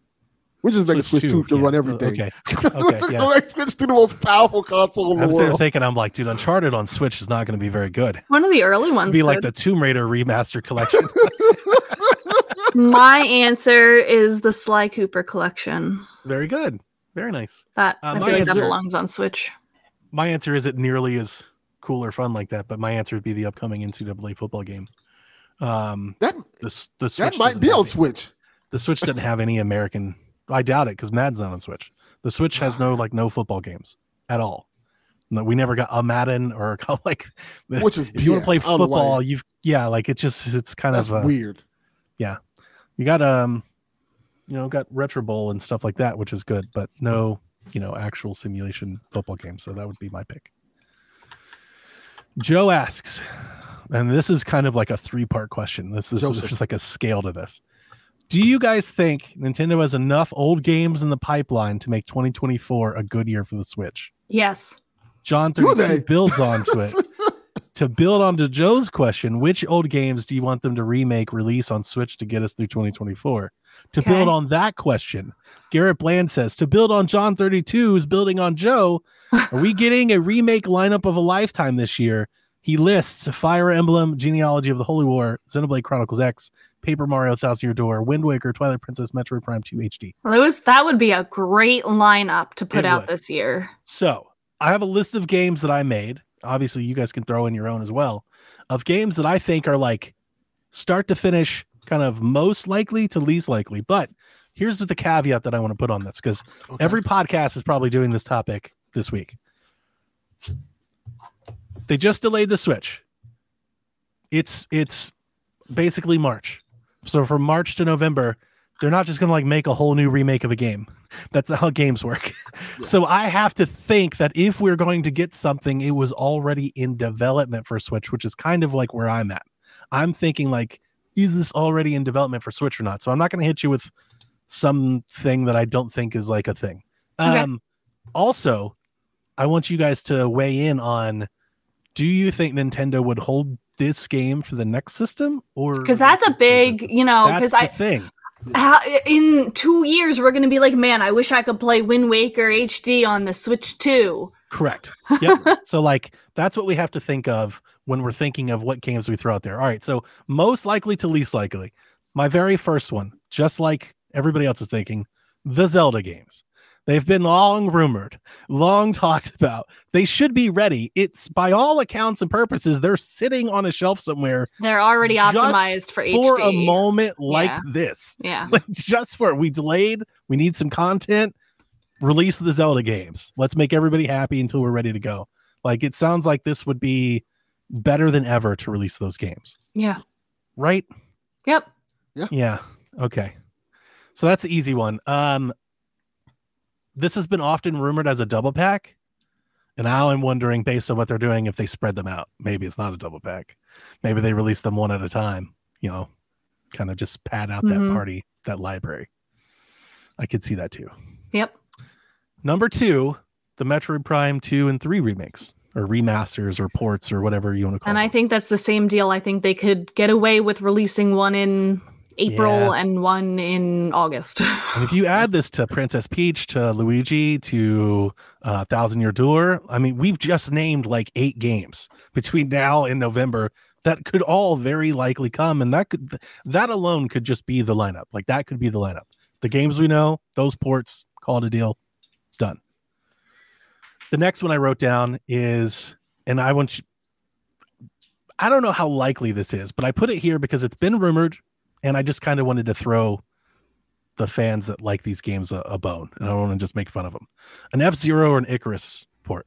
We just make a Switch 2 to yeah. run everything. Okay. Okay, yeah. Make Switch 2 the most powerful console in the world. I'm sitting thinking, I'm like, dude, Uncharted on Switch is not going to be very good. One of the early ones. be like the Tomb Raider remaster collection. My answer is the Sly Cooper collection. very good. Very nice. That Uh, I my feel like that answer- belongs on Switch. My answer isn't nearly as cool or fun like that, but my answer would be the upcoming NCAA football game. Um, That the, the Switch that might be have on any- Switch. The Switch doesn't have any American. I doubt it because Madden's not on Switch. The Switch has no like no football games at all. No, we never got a Madden or a, like. Which is if you want to play I don't know why. football, you've yeah, like it just it's kind That's of uh, weird. Yeah, you got um, you know, got Retro Bowl and stuff like that, which is good, but no, you know, actual simulation football game. So that would be my pick. Joe asks, and this is kind of like a three part question. This is just like a scale to this. Do you guys think Nintendo has enough old games in the pipeline to make 2024 a good year for the Switch? Yes. John Do 32 they? builds onto it. to build onto Joe's question, which old games do you want them to remake, release on Switch to get us through 2024? To Okay. build on that question, Garrett Bland says, to build on John 32's building on Joe, are we getting a remake lineup of a lifetime this year? He lists Fire Emblem, Genealogy of the Holy War, Xenoblade Chronicles X, Paper Mario Thousand Year Door, Wind Waker, Twilight Princess, Metroid Prime 2 HD. Well, it was that would be a great lineup to put It out would. this year. So I have a list of games that I made. Obviously, you guys can throw in your own as well of games that I think are like start to finish, kind of most likely to least likely. But here's the caveat that I want to put on this because Okay. every podcast is probably doing this topic this week. They just delayed the Switch. It's it's basically March. So from March to November, they're not just gonna like make a whole new remake of a game. That's how games work. Yeah. So I have to think that if we're going to get something, it was already in development for Switch, which is kind of like where I'm at. I'm thinking like, is this already in development for Switch or not? So I'm not gonna hit you with something that I don't think is like a thing. Okay. Um also, I want you guys to weigh in on do you think Nintendo would hold this game for the next system or Because that's a big, you know, because I think in two years we're gonna be like, man, I wish I could play Wind Waker HD on the Switch too. Correct. Yep. so like that's what we have to think of when we're thinking of what games we throw out there. All right. So most likely to least likely. My very first one, just like everybody else is thinking, the Zelda games. They've been long rumored, long talked about. They should be ready. It's by all accounts and purposes, they're sitting on a shelf somewhere They're already optimized for, for a moment like Yeah. this. Yeah. Like just for we delayed, we need some content. Release the Zelda games. Let's make everybody happy until we're ready to go. Like it sounds like this would be better than ever to release those games, Yeah. right? Yep. Yeah. Yeah. Okay. So that's the easy one. Um this has been often rumored as a double pack. And now I'm wondering, based on what they're doing, if they spread them out. Maybe it's not a double pack. Maybe they release them one at a time, you know, kind of just pad out that Mhm. party, that library. I could see that too. Yep. Number two, the Metroid Prime 2 and 3 remakes or remasters or ports or whatever you want to call And I think that's the same deal. I think they could get away with releasing one in April and one in August. And if you add this to Princess Peach, to Luigi, to uh, Thousand Year Door, I mean, we've just named like eight games between now and November that could all very likely come, and that could that alone could just be the lineup. Like that could be the lineup. The games we know, those ports, call it a deal, done. The next one I wrote down is, and I want you. I don't know how likely this is, but I put it here because it's been rumored, and I just kind of wanted to throw the fans that like these games a, a bone, and I don't want to just make fun of them. An F Zero or an Icarus port.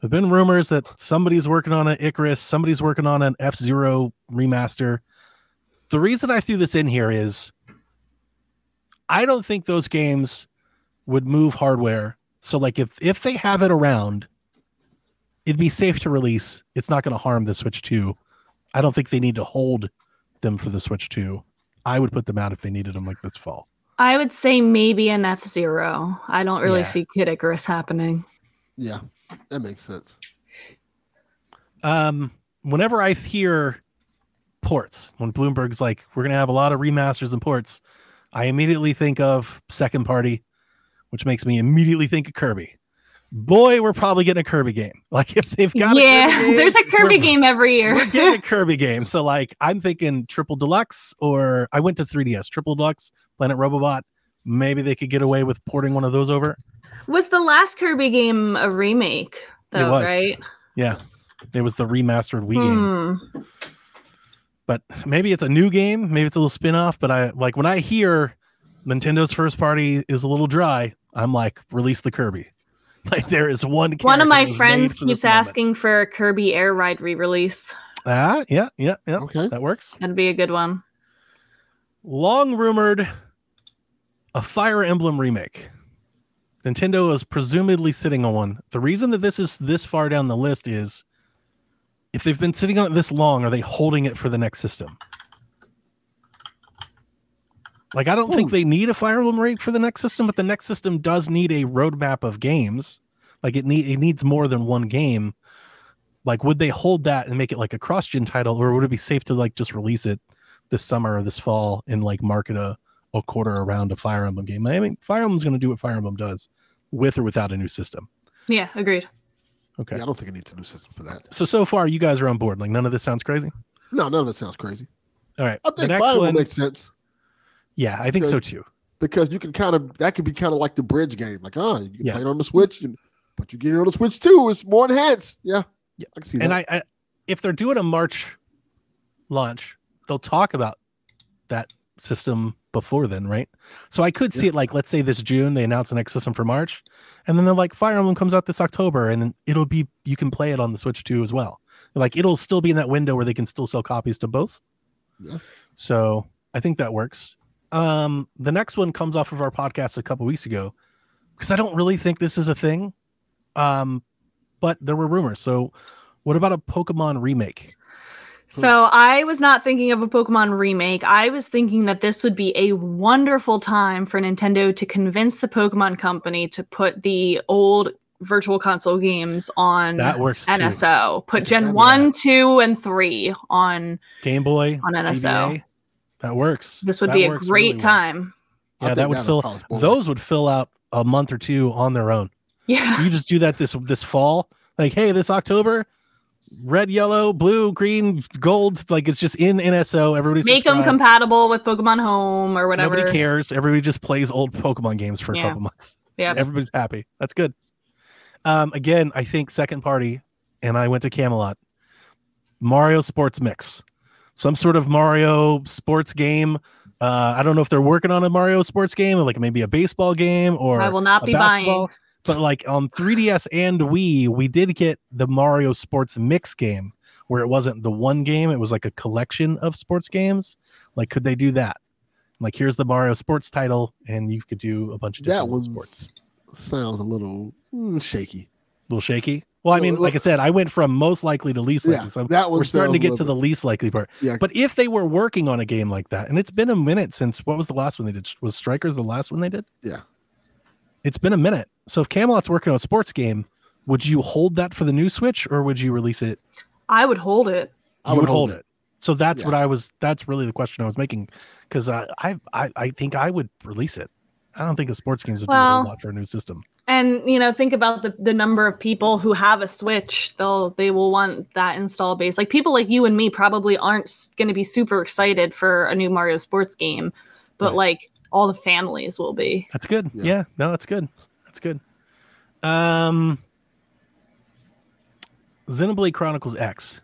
There've been rumors that somebody's working on an Icarus, somebody's working on an F Zero remaster. The reason I threw this in here is I don't think those games would move hardware. So, like, if if they have it around, it'd be safe to release. It's not going to harm the Switch 2. I don't think they need to hold them for the Switch 2. I would put them out if they needed them like this fall. I would say maybe an F Zero. I don't really Yeah. see Kid Icarus happening. Yeah, that makes sense. Um, whenever I hear ports, when Bloomberg's like, we're gonna have a lot of remasters and ports, I immediately think of second party, which makes me immediately think of Kirby. Boy, we're probably getting a Kirby game. Like if they've got yeah, Kirby game, there's a Kirby game every year. We're getting a Kirby game. So like I'm thinking triple deluxe or I went to 3DS, triple deluxe, Planet Robobot. Maybe they could get away with porting one of those over. Was the last Kirby game a remake? Though, was. right? Yeah. It was the remastered Wii game. Hmm. but maybe it's a new game maybe it's a little spin-off but i like when i hear nintendo's first party is a little dry i'm like release the kirby like there is one One of my friends made for keeps moment. asking for a Kirby Air Ride re-release. ah yeah yeah yeah Okay. that works That'd be a good one. long rumored a fire emblem remake Nintendo is presumably sitting on one. The reason that this is this far down the list is if they've been sitting on it this long, are they holding it for the next system? Like, I don't think hmm. they need a Fire Emblem rig for the next system, but the next system does need a roadmap of games. Like, it need it needs more than one game. Like, would they hold that and make it like a cross-gen title, or would it be safe to like just release it this summer or this fall and like market a a quarter around a Fire Emblem game? I mean, Fire Emblem's going to do what Fire Emblem does, with or without a new system. Yeah, agreed. Okay. Yeah, I don't think it needs a new system for that. So so far, you guys are on board. Like, none of this sounds crazy. No, none of it sounds crazy. All right. I the think next Fire one. Emblem makes sense yeah, I think so too. because you can kind of that could be kind of like the bridge game. Like, oh, you can Yeah. play it on the Switch, and but you get it on the Switch too. It's more enhanced. Yeah, Yeah. I can see and that. I, I if they're doing a march launch they'll talk about that system before then right so i could see it like let's say this june they announce the next system for march and then they're like fire emblem comes out this october and then it'll be you can play it on the switch too as well like it'll still be in that window where they can still sell copies to both Yeah. so i think that works um the next one comes off of our podcast a couple weeks ago because i don't really think this is a thing um but there were rumors so what about a Pokemon remake? So I was not thinking of a Pokemon remake. I was thinking that this would be a wonderful time for Nintendo to convince the Pokemon company to put the old virtual console games on That works too. NSO. Put Gen 1, 2, and 3 on Game Boy On NSO. GBA? That works. this would That be a great really well. time. I Yeah, that would fill probably those would fill out a month or two on their own. Yeah. You just do that this this fall. Like, hey, this October, red, yellow, blue, green, gold. Like it's just in NSO. Everybody's Make them compatible with Pokemon Home or whatever. Nobody cares. Everybody just plays old Pokemon games for a couple months. Yeah. Everybody's happy. That's good. Um, again, I think second party, and I went to Camelot. Mario Sports Mix, some sort of Mario sports game. Uh, I don't know if they're working on a Mario sports game, like maybe a baseball game or I will not a be basketball. buying. But like on 3DS and Wii, we did get the Mario Sports Mix game where it wasn't the one game, it was like a collection of sports games. Like, could they do that? Like, here's the Mario Sports title, and you could do a bunch of that different one sports. sounds a little mm, shaky. A little shaky. Well, I mean, like I said, I went from most likely to least likely. Yeah, so that one we're starting to get to little the least likely part. Yeah. But if they were working on a game like that, and it's been a minute since what was the last one they did? Was Strikers the last one they did? Yeah. It's been a minute. So if Camelot's working on a sports game, would you hold that for the new Switch or would you release it? I would hold it. I You would hold it. So that's Yeah. what I was. That's really the question I was making, because uh, I, I I think I would release it. I don't think the sports games would do a whole lot for a new system. And you know, think about the, the number of people who have a Switch. They'll they will want that install base. Like people like you and me probably aren't going to be super excited for a new Mario Sports game, but Right. like all the families will be. That's good. Yeah. Yeah. no, that's good. That's good. Um, Xenoblade Chronicles x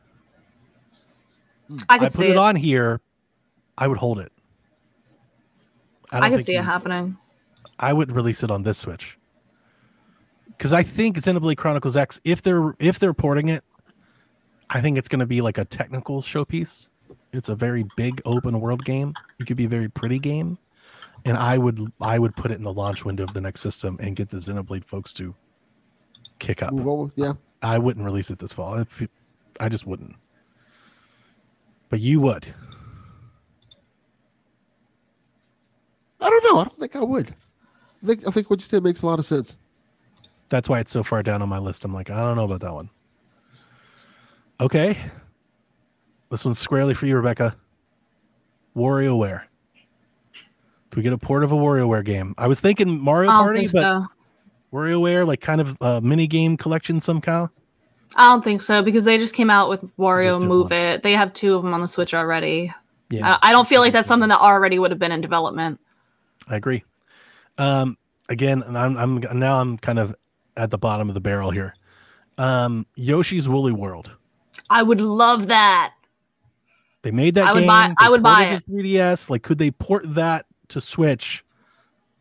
i, could put see it it. on here. I would hold it. don't I could think see it happening. I would release it on this Switch. Because I think Xenoblade Chronicles X, if they're if they're porting it, I think it's going to be like a technical showpiece. It's a very big open world game. It could be a very pretty game, and I would I would put it in the launch window of the next system and get the Xenoblade folks to kick up. Over. Yeah. I wouldn't release it this fall. I just wouldn't. But you would. I don't know. I don't think I would. I think I think what you said makes a lot of sense. That's why it's so far down on my list. I'm like, I don't know about that one. Okay. This one's squarely for you, Rebecca. WarioWare. Can we get a port of a WarioWare game? I was thinking Mario Party, think but so. WarioWare, like kind of a mini game collection somehow. I don't think so because they just came out with Wario Move one. It. They have two of them on the Switch already. Yeah, I, I don't feel like that's something that already would have been in development. I agree. Um, again, I'm, I'm now I'm kind of at the bottom of the barrel here. Um, Yoshi's Woolly World. I would love that. They made that I would buy- they I would buy ported to 3DS. Like, could they port that to Switch?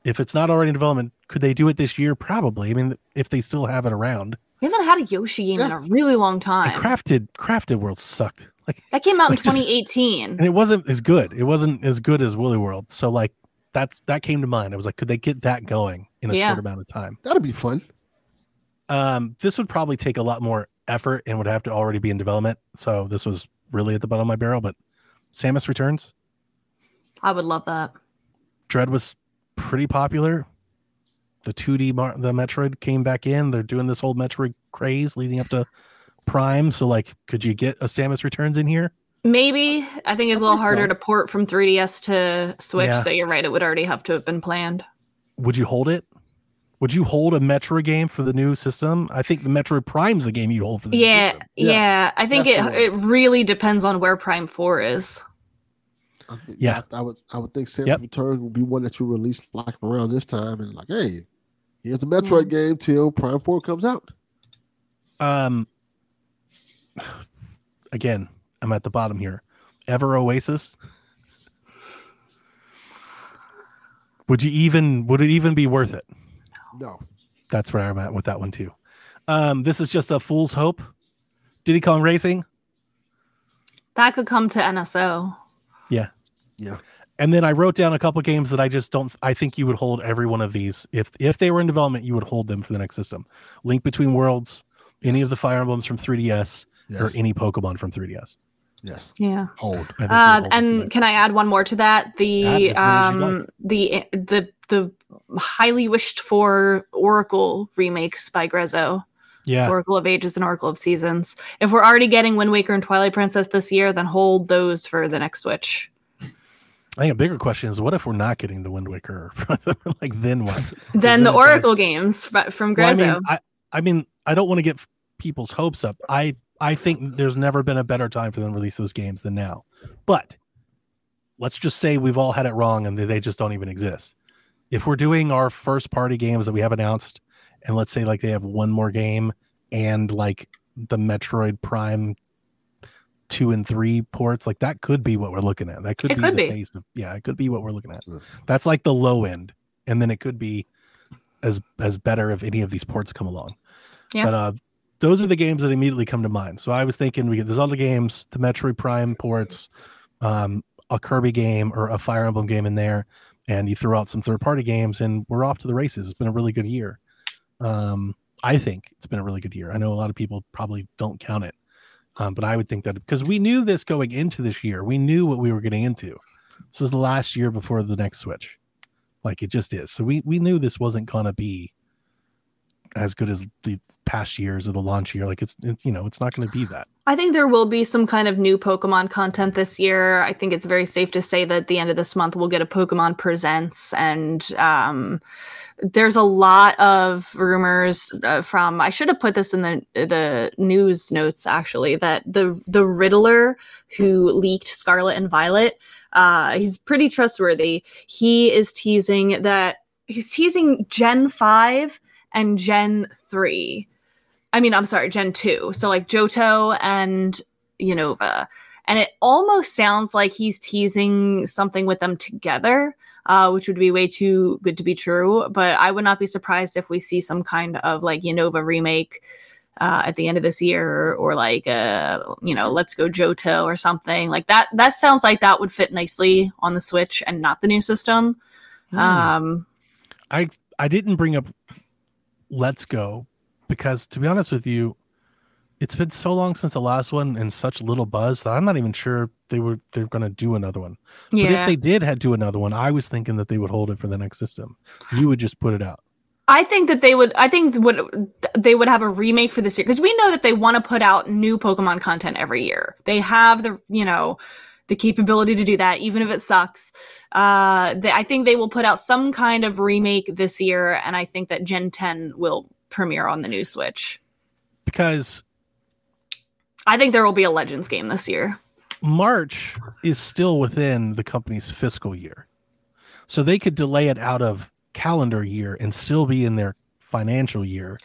If it's not already in development, could they do it this year? Probably. I mean, if they still have it around. We haven't had a Yoshi game in a really long And time. Crafted, Crafted World sucked. Like, that came out in like, just- 2018. and it wasn't as good. It wasn't as good as Woolly World. So, like, that's that came to mind. I was like, could they get that going in a Yeah. short amount of time? That'd be fun. Um, this would probably take a lot more effort and would have to already be in development. So this was really at the bottom of my barrel. But Samus Returns, I would love that. Dread was pretty popular. The 2D Mar- the Metroid came back in. They're doing this whole Metroid craze leading up to Prime. So like, could you get a Samus Returns in here? Maybe I think it's a little harder to port from 3DS to Switch. Yeah. So you're right; it would already have to have been planned. Would you hold it? Would you hold a Metroid game for the new system? I think the Metroid Prime's the game you hold for the new Yeah, system. Yes, yeah. I think that's it the it really depends on where Prime Four is. I think, Yeah. I, I would. I would think Samus Yep. Returns would be one that you release like around this time, and like, hey, here's a Metroid Mm. game till Prime Four comes out. Um, again, I'm at the bottom here. Ever Oasis. Would you even? Would it even be worth it? No, That's where I'm at with that one too. Um, this is just a fool's hope. Diddy Kong Racing, That could come to NSO. yeah, yeah, and then I wrote down a couple games that I just don't. I think you would hold every one of these if if they were in development. You would hold them for the next system. Link Between Worlds, any of the Fire Emblems from 3DS, or any Pokemon from 3DS. Yes. Yeah. Hold. I think you would Uh, hold and that. can I add one more to that? The as many um the the the highly wished for Oracle remakes by Grezzo, yeah, Oracle of Ages and Oracle of Seasons. If we're already getting Wind Waker and Twilight Princess this year, then hold those for the next Switch. I think a bigger question is what if we're not getting the Wind Waker? like then what? Then then the Oracle does- games fr- from Well, I Grezzo. mean, I, I mean, I don't want to get people's hopes up. I, I think there's never been a better time for them to release those games than now. But let's just say we've all had it wrong and they- they just don't even exist. If we're doing our first party games that we have announced, and let's say like they have one more game and like the Metroid Prime two and three ports, like that could be what we're looking at. That could It be could the be. phase of yeah, it could be what we're looking at. That's like the low end, and then it could be as as better if any of these ports come along. Yeah. But uh, those are the games that immediately come to mind. So I was thinking we get there's other games, the Metroid Prime ports, um, a Kirby game or a Fire Emblem game in there, and you throw out some third party games, and we're off to the races. It's been a really good year. Um, I think it's been a really good year. I know a lot of people probably don't count it, um, but I would think that because we knew this going into this year, we knew what we were getting into. This is the last year before the next Switch, like it just is. So we we knew this wasn't gonna be as good as the past years of the launch year. Like it's it's you know it's not gonna be that. I think there will be some kind of new Pokemon content this year. I think it's very safe to say that at the end of this month we'll get a Pokemon Presents, and um, there's a lot of rumors uh, from. I should have put this in the the news notes actually that the the Riddler who leaked Scarlet and Violet, uh, he's pretty trustworthy. He is teasing that he's teasing Gen five and Gen three. I mean, I'm sorry, Gen 2. So like Johto and Unova. And it almost sounds like he's teasing something with them together, uh, which would be way too good to be true. But I would not be surprised if we see some kind of like Unova remake uh, at the end of this year or like uh you know let's go johto or something like that that sounds like that would fit nicely on the switch and not the new system um I I didn't bring up Let's Go because to be honest with you, it's been so long since the last one and such little buzz that I'm not even sure they were they're going to do another one. Yeah. But if they did had do another one, I was thinking that they would hold it for the next system. You would just put it out. I think that they would. I think would they would have a remake for this year because we know that they want to put out new Pokemon content every year. They have the you know the capability to do that, even if it sucks. Uh, they, I think they will put out some kind of remake this year, and I think that Gen 10 will premiere on the new Switch. Because I think there will be a Legends game this year. March is still within the company's fiscal year. So they could delay it out of calendar year and still be in their financial year.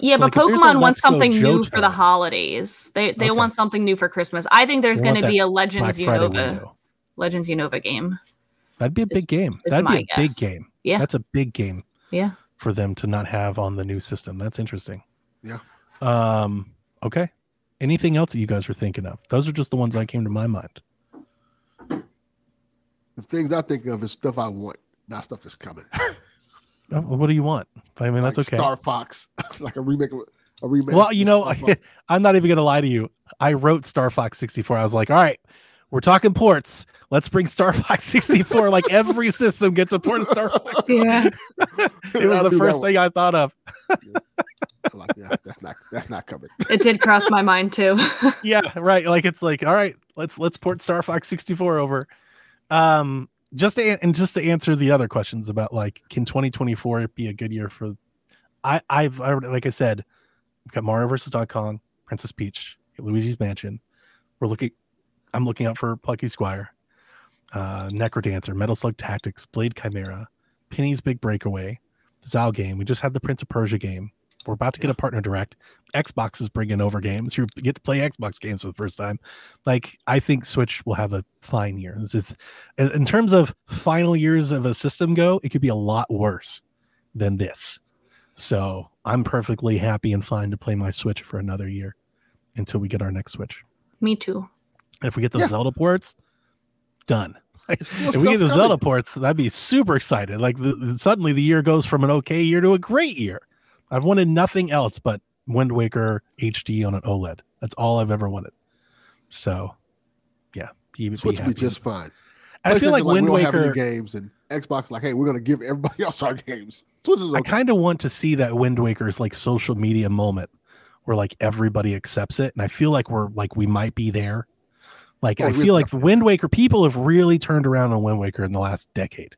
Yeah, So, but like, if there's a Pokemon wants Let's Go something new for the holidays. They they Okay. want something new for Christmas. I think there's going to be a Legends Black Unova. Legends Unova game. That'd be a is- big game. is That'd be my a big game. Yeah. That's a big game Yeah. for them to not have on the new system. That's interesting. Yeah. Um, okay. Anything else that you guys were thinking of? Those are just the ones that came to my mind. The things I think of is stuff I want. not stuff that's coming. Oh, what do you want? I mean, that's Like okay. Star Fox, like a remake of a remake. Well, you know, Star Fox. I'm not even gonna lie to you. I wrote Star Fox 64. I was like, all right, we're talking ports. Let's bring Star Fox 64. like every system gets a port in Star Fox. Yeah. It was I the first thing I thought of. I'm like, yeah, that's not that's not coming. It did cross my mind too. yeah, right. Like it's like, all right, let's let's port Star Fox 64 over. Um, just to and just to answer the other questions about like, can 2024 be a good year for? I I've I, like I said, we've got Mario versus Donkey Kong, Princess Peach, Luigi's Mansion. We're looking. I'm looking out for Plucky Squire, uh, Necro Dancer, Metal Slug Tactics, Blade Chimera, Penny's Big Breakaway, the Zao game. We just had the Prince of Persia game. We're about to get a partner direct. Xbox is bringing over games. You get to play Xbox games for the first time. Like I think Switch will have a fine year. This is, in in terms of final years of a system go, it could be a lot worse than this. So I'm perfectly happy and fine to play my Switch for another year until we get our next Switch. Me too. And if we get the Yeah. Zelda ports, done. There's still If we get stuff the Zelda ports, that'd be super excited. Like the, the- suddenly the year goes from an okay year to a great year. I've wanted nothing else but Wind Waker HD on an OLED. That's all I've ever wanted. So, yeah, be, be Switch will be just fine. I feel PlayStation like Wind we don't have any Waker. games, and Xbox like, hey, we're gonna give everybody else our games. Switch is I kind of want to see that Wind Waker's like social media moment where like everybody accepts it, and I feel like we're like we might be there. Like Oh, I feel like the Wind Waker people have really turned around on Wind Waker in the last decade.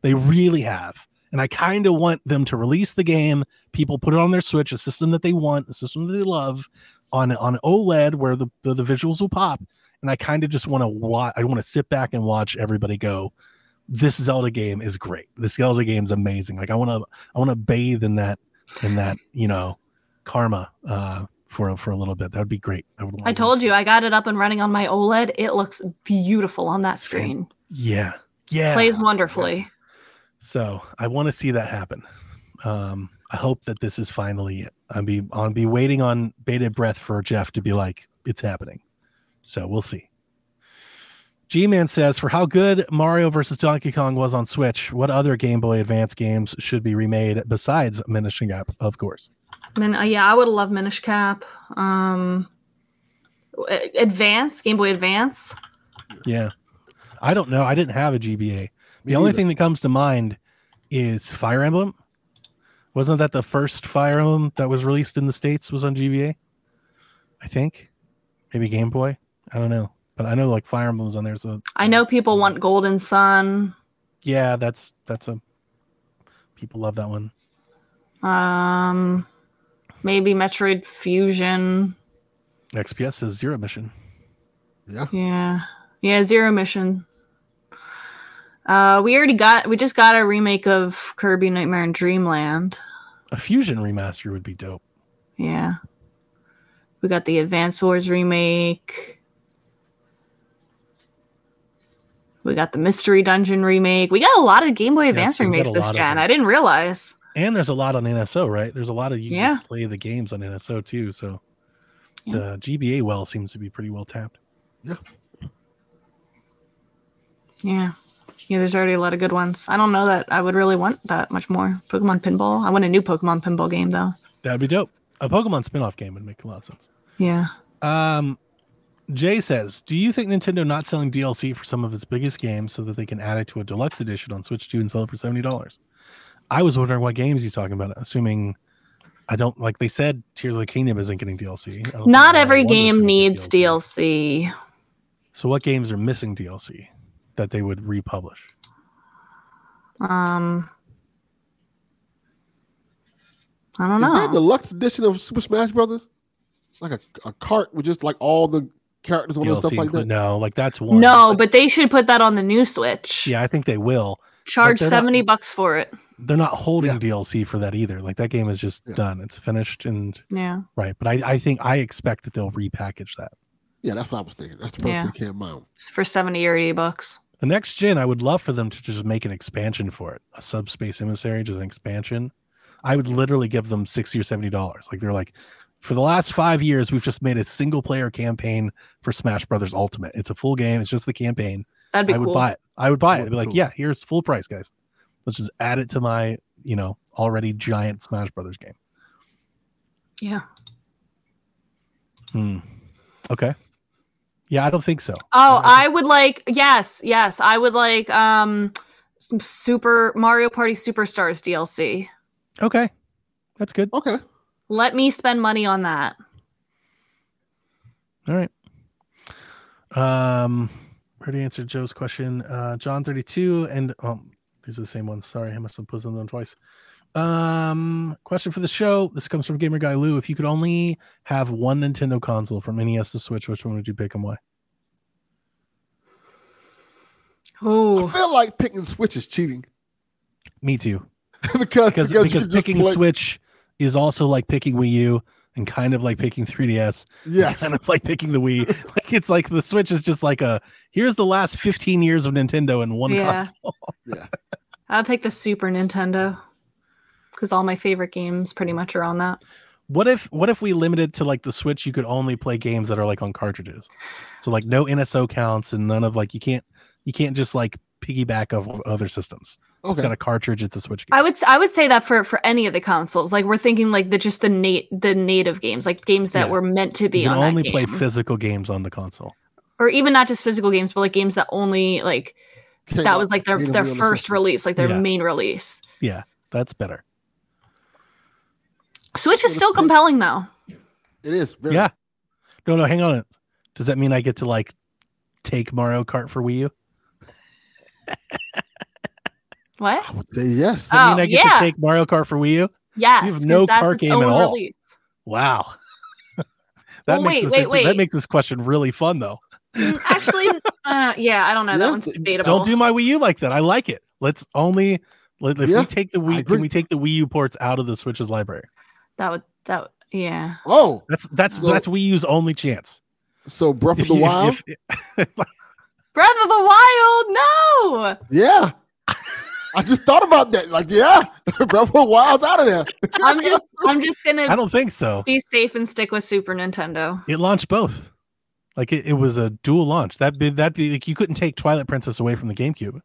They really have, and I kind of want them to release the game. People put it on their Switch, a system that they want, a system that they love, on on OLED where the the, the visuals will pop. And I kind of just want to watch. I want to sit back and watch everybody go. This Zelda game is great. This Zelda game is amazing. Like I want to I want to bathe in that in that you know karma uh for for a little bit. That would be great. I would. I told you I got it up and running on my OLED. It looks beautiful on that screen. Yeah, yeah. Plays wonderfully. So I want to see that happen. Um, I hope that this is finally it. I'll be I'll be waiting on bated breath for Jeff to be like, it's happening. So we'll see. G Man says, for how good Mario versus Donkey Kong was on Switch, what other Game Boy Advance games should be remade besides Minish Cap, of course? Then uh, yeah, I would love Minish Cap. Um, Advance, Game Boy Advance. Yeah. I don't know. I didn't have a GBA. Me the only neither. thing that comes to mind is Fire Emblem. Wasn't that the first Fire Emblem that was released in the States was on GBA? I think. Maybe Game Boy. I don't know. But I know like Fire Emblem was on there. So I know people want Golden Sun. Yeah, that's that's a people love that one. Um, maybe Metroid Fusion. XPS is zero mission. yeah. Yeah, yeah, Zero Mission. Uh, we already got. We just got a remake of Kirby Nightmare in Dreamland. A fusion remaster would be dope. Yeah. We got the Advance Wars remake. We got the Mystery Dungeon remake. We got a lot of Game Boy Advance we got remakes this gen. I didn't realize. And there's a lot on NSO, right? There's a lot of you can Yeah. just play the games on NSO too. So Yeah. the GBA well seems to be pretty well tapped. Yeah. Yeah, there's already a lot of good ones. I don't know that I would really want that much more. Pokemon Pinball. I want a new Pokemon Pinball game though. That'd be dope. A Pokemon spin-off game would make a lot of sense. Yeah. Um, Jay says, "Do you think Nintendo not selling DLC for some of its biggest games so that they can add it to a deluxe edition on Switch 2 and sell it for seventy dollars?" I was wondering what games he's talking about. Assuming I don't like they said Tears of the Kingdom isn't getting DLC. Don't think Not Mario every game gonna get needs DLC. So what games are missing DLC that they would republish? Um, I don't know. Is there a deluxe edition of Super Smash Brothers? Like a, a cart with just like all the characters on it and stuff like that. No, like that's one. No, but they should put that on the new Switch. yeah, I think they will. Charge they're not- seventy bucks for it. They're not holding Yeah. DLC for that either. Like that game is just Yeah. done. It's finished and Yeah. right. But I, I think I expect that they'll repackage that. Yeah, that's what I was thinking. That's the first Yeah. thing that came to mind. For seventy or eighty bucks. The next gen, I would love for them to just make an expansion for it, a subspace emissary, just an expansion. I would literally give them sixty or seventy dollars. Like they're like, for the last five years, we've just made a single player campaign for Smash Brothers Ultimate. It's a full game. It's just the campaign. That'd be I would cool. buy it. I would buy it. I'd be be like, cool. yeah, here's full price, guys. Let's just add it to my, you know, already giant Smash Brothers game. Yeah. Hmm. Okay. Yeah, I don't think so. Oh, I I would like yes, yes, I would like um some Super Mario Party Superstars DLC. Okay. That's good. Okay. Let me spend money on that. All right. Um, already answered Joe's question. Uh, John 32 and oh, these are the same ones. Sorry, I must have put them on twice. Um, question for the show. This comes from Gamer Guy Lou. If you could only have one Nintendo console from NES to Switch, which one would you pick and why? Oh, I feel like picking Switch is cheating Me too. because Because because, because just picking Switch is also like picking Wii U and kind of like picking 3DS. Yes. Kind of like picking the Wii. like it's like the Switch is just like a here's the last 15 years of Nintendo in one Yeah. console. I would pick the Super Nintendo because all my favorite games pretty much are on that. What if what if we limited to like the Switch? You could only play games that are like on cartridges, so like no NSO counts and none of like you can't you can't just like piggyback of other systems. It's got a cartridge. It's a Switch game. I would s- I would say that for for any of the consoles, like we're thinking like the just the nat the native games, like games that Yeah. were meant to be you can on only that play physical games on the console. or even not just physical games, but like games that only like Came that out was like their their on the first release, like their Yeah. main release. Yeah, that's better. Switch is still compelling though. It is. Very, Yeah. No, no, hang on. Does that mean I get to like take Mario Kart for Wii U? What? I would say yes. Does that mean Oh, I get yeah. to take Mario Kart for Wii U? Yes, have 'cause no that's cart its game at all. release. Wow. that Well, makes wait, this wait, wait. that makes this question really fun though. Mm, Actually, uh, yeah, I don't know. Yeah, that one's d- debatable. Don't do my Wii U like that. I like it. Let's only let, if Yeah, we take the Wii, can we take the Wii U ports out of the Switch's library? That would that would- yeah. Oh, That's that's So- that's we use only chance. so Breath of the you- if- Wild. if- Breath of the Wild, no. yeah. I just thought about that. Like, yeah, Breath of the Wild's out of there. I'm just I'm just gonna I don't think so. be safe and stick with Super Nintendo. It launched both. Like it, it was a dual launch. That be that be like you couldn't take Twilight Princess away from the GameCube.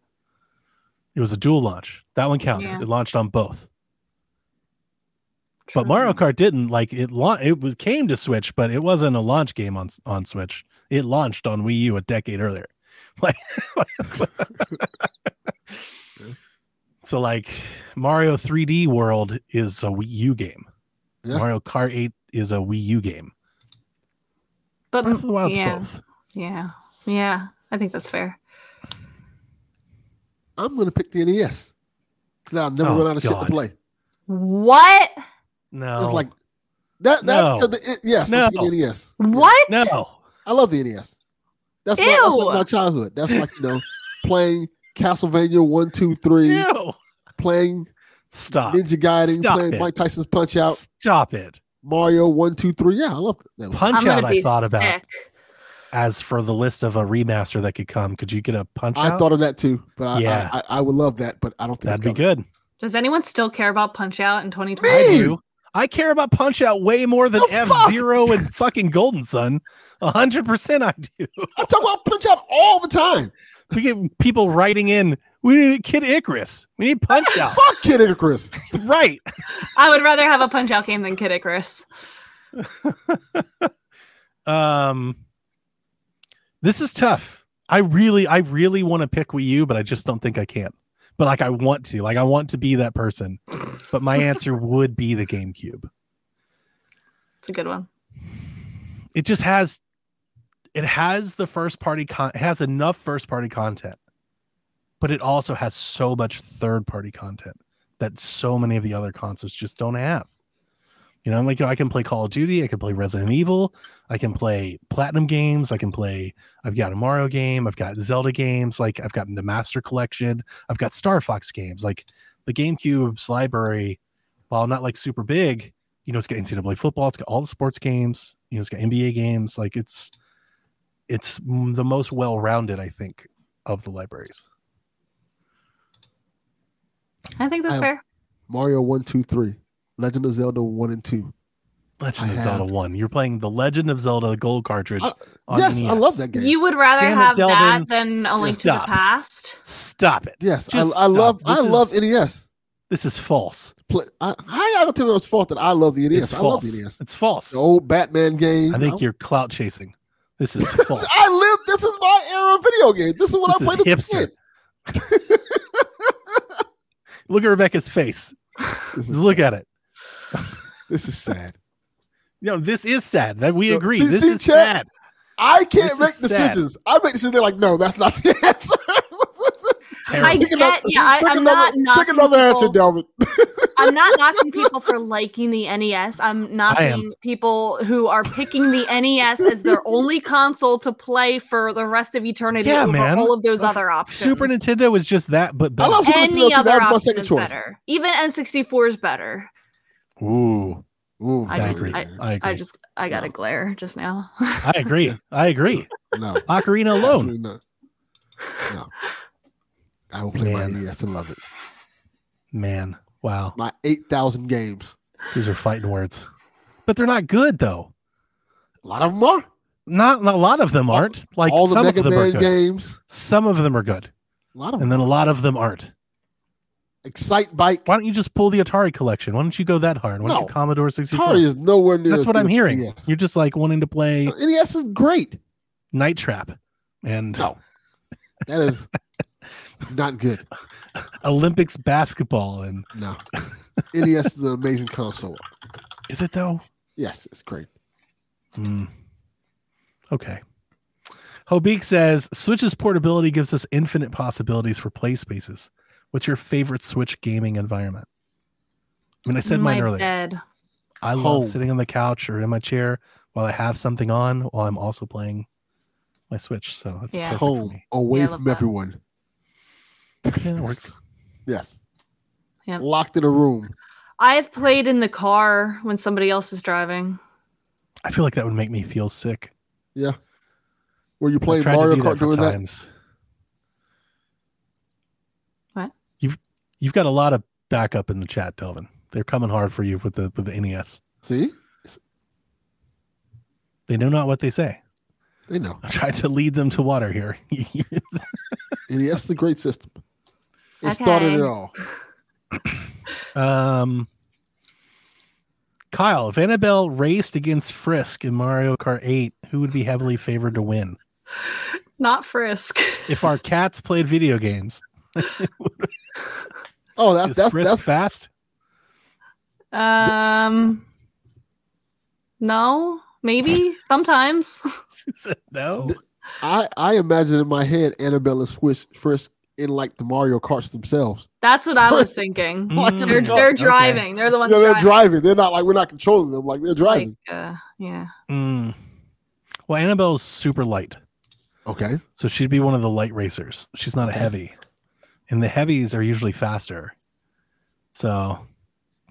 It was a dual launch. That one counts. Yeah. It launched on both. But Mario Kart didn't. Like it la- it was came to Switch, but it wasn't a launch game on on Switch. It launched on Wii U a decade earlier. Like So like Mario 3D World is a Wii U game. Yeah. Mario Kart 8 is a Wii U game. but Breath of the Wild's yeah, both. yeah, yeah. I think that's fair. I'm gonna pick the NES because I'll never Oh, run out of shit to play. What? No. It's like that. That No. the, it- yes, No. The NES. What? no. I love the NES. That's my, that's like Ew. my childhood. That's like you know playing Castlevania one, two, three, Ew. playing Stop. Ninja Gaiden, Stop playing it. Mike Tyson's Punch Out, Stop it. Mario one, two, three. Yeah, I love that. one. Punch I'm Out I be thought about sick. as for the list of a remaster that could come. Could you get a Punch I Out? thought of that too, but I, Yeah. I, I, I would love that, but I don't think That'd be it's coming. good. Does anyone still care about Punch Out in 2020? I Me! do. I care about Punch Out way more than The F fuck? Zero and fucking Golden Sun. A hundred percent, I do. I talk about Punch Out all the time. We get people writing in. We need Kid Icarus. We need Punch Out. Fuck Kid Icarus. right. I would rather have a Punch Out game than Kid Icarus. Um, this is tough. I really, I really want to pick Wii U, but I just don't think I can. But like, I want to. Like, I want to be that person. But my answer would be the GameCube. It's a good one. It just has, it has the first party con. It has enough first party content, but it also has so much third party content that so many of the other consoles just don't have. You know, I'm like I can play Call of Duty, I can play Resident Evil, I can play Platinum games, I can play. I've got a Mario game, I've got Zelda games, like I've got the Master Collection, I've got Star Fox games. Like the GameCube's library, while not like super big, you know, it's got NCAA football, it's got all the sports games, you know, it's got NBA games. Like it's it's the most well-rounded, I think, of the libraries. I think that's I- fair. Mario one, two, three. Legend of Zelda one and two. Legend I of Zelda have. One. You're playing the Legend of Zelda Gold cartridge. I- on yes, I love that game. You would rather Damn have Delvin. that than a link to the past. Stop it. yes, I, Just I love stop. I This love is- NES. This is false. Play, I, I gotta tell you it's fault that I love the NES. It's I love false. the NES. It's false. The old Batman game. I think you're clout chasing. This is false. I live. This is my era of video game. This is what This I is played as a kid. Look at Rebecca's face. This Just is, look at it. This is sad. You know, this is sad. That we No, agree. see- this see, is Chet? sad. I can't This make is sad. decisions. I make decisions. They're like, no, that's not the answer. I Pick get, another- yeah, I, pick I'm another, not pick knocking another answer, people. Delvin. I'm not knocking people for liking the NES. I'm I am. knocking people who are picking the NES as their only console to play for the rest of eternity Yeah, over man. all of those other options. Super Nintendo is just that, but I love Super Any too. other That was my option is better. Even N64 is better. Ooh, Ooh, I I just, agree. I, I agree. I just, I got a glare just now. I agree. I agree. no, Ocarina alone. absolutely not. No, I will play Man. my NES and love it. Man, wow. My eight thousand games. These are fighting words. But they're not good though. A lot of them are. Not a lot of them aren't. Like all the some Mega of them are Man good. games. Some of them are good. A lot of them. And then a lot of them aren't. Excite Bike. Why don't you just pull the Atari collection? Why don't you go that hard? Why don't No. you Commodore 64? Atari is nowhere near. That's what I'm hearing. NES. You're just like wanting to play NES is great. Night Trap and No. That is not good. Olympics basketball and No. NES is an amazing console. is it though? Yes, it's great. Hmm. Okay. Hobik says Switch's portability gives us infinite possibilities for play spaces. What's your favorite Switch gaming environment? I mean, I said mine earlier. bed. I love sitting on the couch or in my chair while I have something on while I'm also playing my Switch. So that's Yeah. perfect for Home, me. away Yeah, from that. everyone. Yeah, works. Yes. Yep. Locked in a room. I've played in the car when somebody else is driving. I feel like that would make me feel sick. Yeah. Were you playing Mario Kart for doing that? times. What? You've you've got a lot of backup in the chat, Delvin. They're coming hard for you with the with the NES. See? They know not what they say. They know. I'm trying to lead them to water here. NES is a great system. It started it all. um, Kyle, if Annabelle raced against Frisk in Mario Kart 8, who would be heavily favored to win? Not Frisk. If our cats played video games, Oh, that's that's Frisk that's fast? Um, no, maybe sometimes. She said no. I I imagine in my head Annabelle and Swiss Frisk in like the Mario Karts themselves. That's what I was thinking. Mm, the They're they're okay. driving. They're the ones. Yeah, they're driving. driving. They're not like we're not controlling them. Like they're driving. Like, uh, yeah. Mm. Well, Annabelle's super light. okay. So she'd be one of the light racers. She's not a heavy. And the heavies are usually faster. So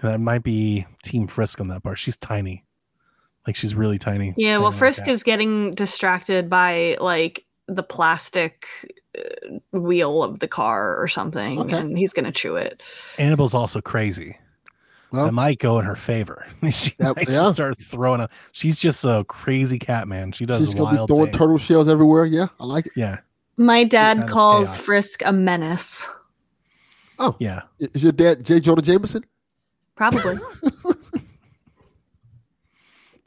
that might be Team Frisk on that part. She's tiny. Like she's really tiny. Yeah. Well, tiny like Frisk that. is getting distracted by like the plastic uh, wheel of the car or something, Okay. and he's gonna chew it. Annabelle's also crazy. Well, that might go in her favor. she That- might yeah. start throwing a she's just a crazy cat man. She does she's gonna be throwing things. turtle shells everywhere. Yeah, I like it. Yeah. My dad calls chaos. Frisk a menace. Oh yeah. Is your dad J. Jonah Jameson? Probably.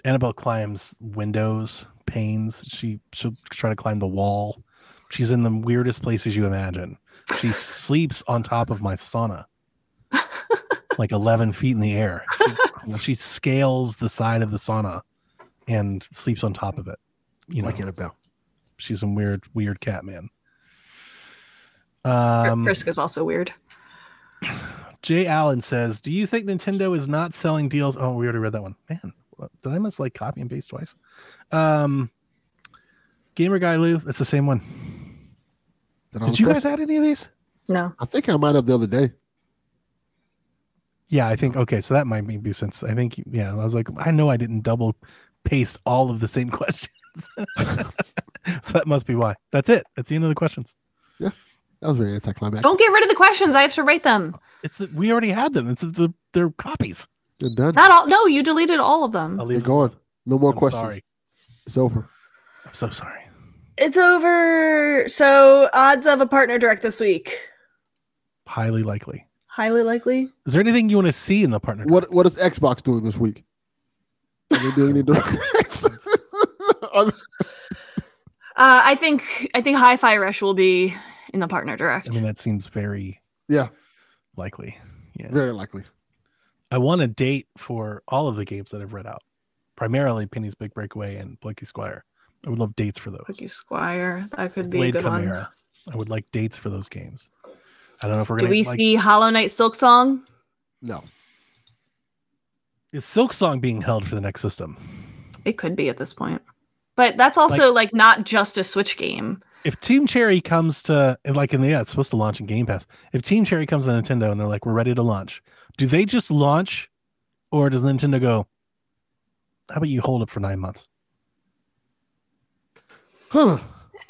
Annabelle climbs windows, panes. She she'll try to climb the wall. She's in the weirdest places you imagine. She sleeps on top of my sauna, like eleven feet in the air. She, she scales the side of the sauna and sleeps on top of it. You know, like Annabelle. She's a weird, weird cat man. Um, Frisk is also weird. Jay Allen says, "Do you think Nintendo is not selling deals?" Oh, we already read that one. Man, did I miss like copy and paste twice? Um, Gamer Guy Lou, it's the same one. Is Did you guys question? add any of these? No. I think I might have the other day. Yeah, I think okay. So that might be since I think yeah. I was like, I know I didn't double paste all of the same questions, so that must be why. That's it. That's the end of the questions. Yeah, that was very anticlimactic. Don't get rid of the questions. I have to rate them. It's the, we already had them. It's the, the they're copies. They're done. Not all. No, you deleted all of them. I'll They're gone. No more I'm questions. Sorry. It's over. I'm so sorry. It's over. So odds of a partner direct this week. Highly likely. Highly likely. Is there anything you want to see in the partner? What What is Xbox doing this week? Are they doing any directs? Are they- Uh, I think I think Hi-Fi Rush will be in the partner direct. I mean, that seems very yeah, likely. Yeah. very likely. I want a date for all of the games that I've read out, primarily Penny's Big Breakaway and Plucky Squire. I would love dates for those. Plucky Squire. That could be Blade a good one. Chimera. I would like dates for those games. I don't know if we're Do gonna Do we like, see Hollow Knight Silksong? No. is Silksong being held for the next system. It could be at this point. But that's also like, not just a Switch game. If Team Cherry comes to and like in the yeah, it's supposed to launch in Game Pass. If Team Cherry comes to Nintendo and they're like, we're ready to launch, do they just launch, or does Nintendo go? How about you hold it for nine months? Huh.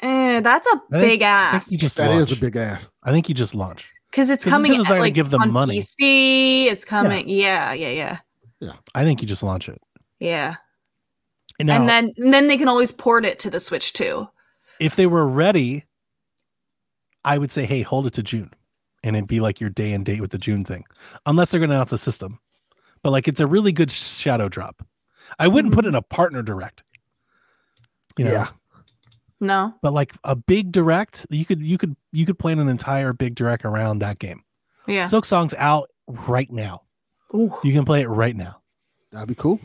Eh, that's a I big I ass. think you just That is launch. a big ass. I think you just launch. Because it's 'Cause coming Nintendo's at, like, give them on money. PC. It's coming. Yeah, Yeah, yeah, yeah, I think you just launch it. yeah. And now, and then and then they can always port it to the Switch too. if they were ready, I would say, hey, hold it to June, and it'd be like your day and date with the June thing, unless they're going to announce a system. But like, it's a really good shadow drop. I wouldn't put mm-hmm. in a partner direct. You know, Yeah. No. but like a big direct, you could you could you could plan an entire big direct around that game. Yeah. Silksong's out right now. Ooh. You can play it right now. That'd be cool.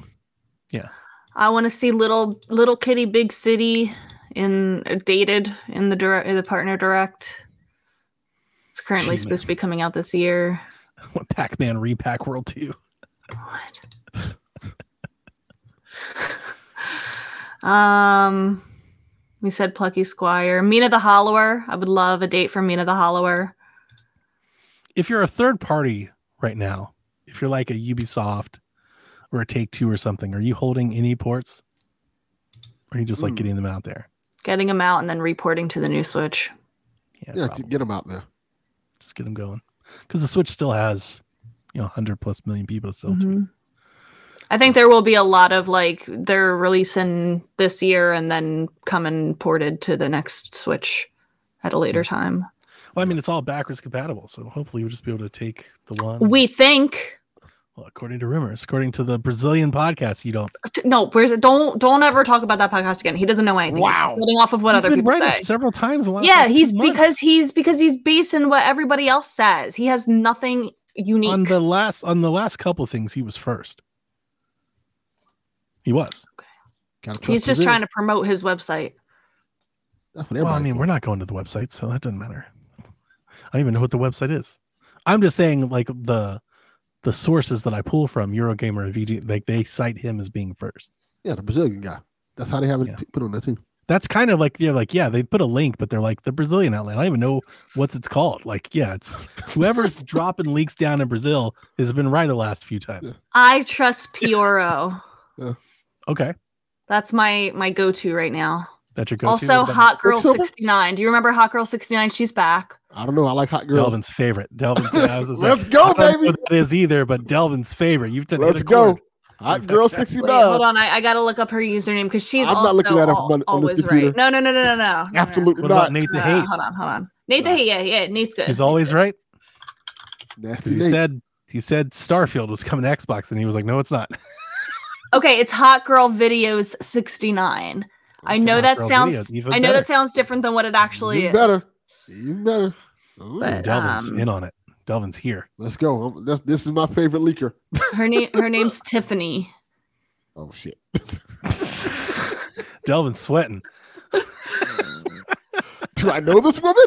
I want to see little little kitty big city in uh, dated in the direct the partner direct. It's currently Gee, supposed to be coming out this year. What Pac-Man Repack World 2. What? um, we said Plucky Squire, Mina the Hollower. I would love a date for Mina the Hollower. if you're a third party right now, if you're like a Ubisoft or a Take Two or something, are you holding any ports? Or are you just like Hmm. getting them out there? Getting them out and then reporting to the new Switch. Yeah, Yeah, get them out there. just get them going. Because the Switch still has, you know, 100 plus million people to sell to. Mhm. I think there will be a lot of like they're releasing this year and then coming ported to the next Switch at a later time. Well, I mean, it's all backwards compatible, so hopefully you'll just be able to take the one. We think well, according to rumors, according to the Brazilian podcast, you don't. no, where's it? Don't don't ever talk about that podcast again. He doesn't know anything. Wow. He's building off of what He's other been people right say. several times. The last, Yeah, like, two he's months. because he's because he's basing what everybody else says. He has nothing unique. on the last on the last couple things he was first. He was. Gotta he's just ear. trying to promote his website. Well, I mean, doing. we're not going to the website, so that doesn't matter. I don't even know what the website is. I'm just saying, like the the sources that I pull from Eurogamer and VG, like they cite him as being first. Yeah, the Brazilian guy. That's how they have it Yeah. t- put on their team. That's kind of like they're like, yeah, they put a link, but they're like the Brazilian outlet. I don't even know what's it's called. Like, yeah, it's whoever's dropping leaks down in Brazil has been right the last few times. I trust Pyoro. Okay, That's my my go to right now. That's your go-to. Also, Hot Girl 69. Do you remember Hot Girl 69? She's back. I don't know. I like hot Girl. Delvin's favorite. Delvin's. I was gonna say, Let's go, I baby. what that is either, but Delvin's favorite. You've done. hit Let's go. Hot girl Wait, 69. hold on. I, I gotta look up her username because she's I'm not looking that up al- on- on this always computer. right. No, no, no, no, no, no, no. no. Absolutely What about not. Nate the uh, No, Hate? hold on, hold on. Nate the Hate, yeah, yeah, Nate's good. He's always right. Nasty 'Cause He Nate. said he said Starfield was coming to Xbox, and he was like, "No, it's not." Okay, it's Hot Girl Videos 69. I know that sounds Videos, even I know better. that sounds different than what it actually Even is. better. Even better. Ooh, But- Delvin's um, in on it. Delvin's here. Let's go. That's, this is my favorite leaker. Her name her name's Tiffany. Oh shit. Delvin's sweating. Do I know this woman?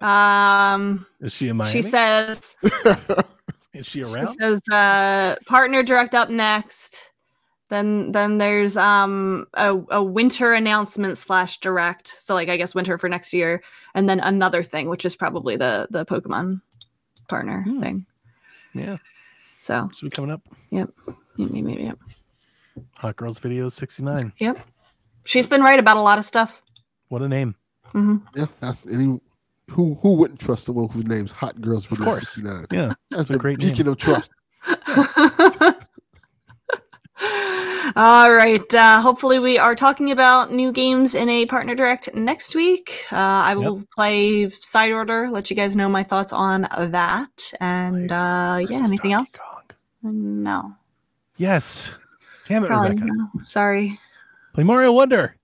Um Is she in Miami? she says Is she she around? says uh partner direct up next. Then then there's um a, a winter announcement slash direct. So like I guess winter for next year, and then another thing, which is probably the the Pokemon partner Hmm. thing. yeah, So should be coming up. Yep. Maybe, maybe, yep. Hot Girls Videos 69. Yep. She's been right about a lot of stuff. What a name. hmm yeah, that's any who who wouldn't trust the someone whose name's Hot Girls Of Video course. 69. Yeah. That's It's a great beacon of trust. All right. Uh, hopefully, we are talking about new games in a partner direct next week. Uh, I will play Side Order. Let you guys know my thoughts on that. And uh, yeah, anything Donkey else? Kong. No, Yes. Damn it, probably Rebecca. no. Sorry. Play Mario Wonder.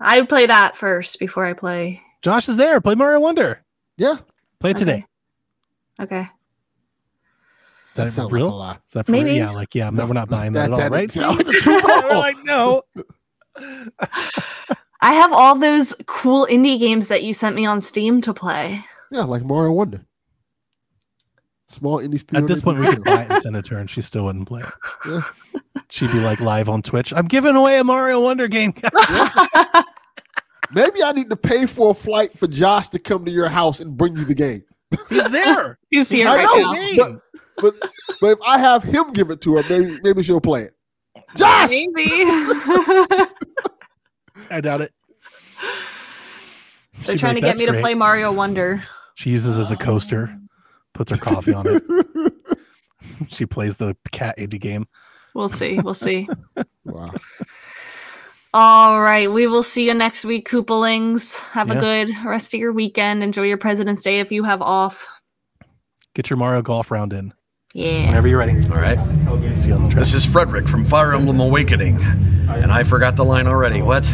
I would play that first before I play. Josh is there. Play Mario Wonder. Yeah, Play it Okay. today. Okay. That Is sounds real? like a lie. Is that for Maybe. Yeah, like yeah, no, we're not No, buying that, at all, right? didn't sound like the truth at all. I have all those cool indie games that you sent me on Steam to play. Yeah, like Mario Wonder. Small indie studio. At this point, we could buy it and send it to her, and she still wouldn't play. Yeah. She'd be like live on Twitch. I'm giving away a Mario Wonder game. Maybe I need to pay for a flight for Josh to come to your house and bring you the game. He's there. He's here I right know, now. Game. But but if I have him give it to her, maybe maybe she'll play it. Josh, Maybe. I doubt it. They're She'd trying like, to get "That's me to play Mario Wonder. She uses as a coaster, puts her coffee on it. she plays the cat indie game. We'll see. We'll see. wow. All right. We will see you next week, Koopalings. Have Yeah. a good rest of your weekend. Enjoy your President's Day if you have off. Get your Mario golf round in. Yeah. Whenever you're ready. All right. See you on the track. This is Frederick from Fire Emblem Awakening. And I forgot the line already. What?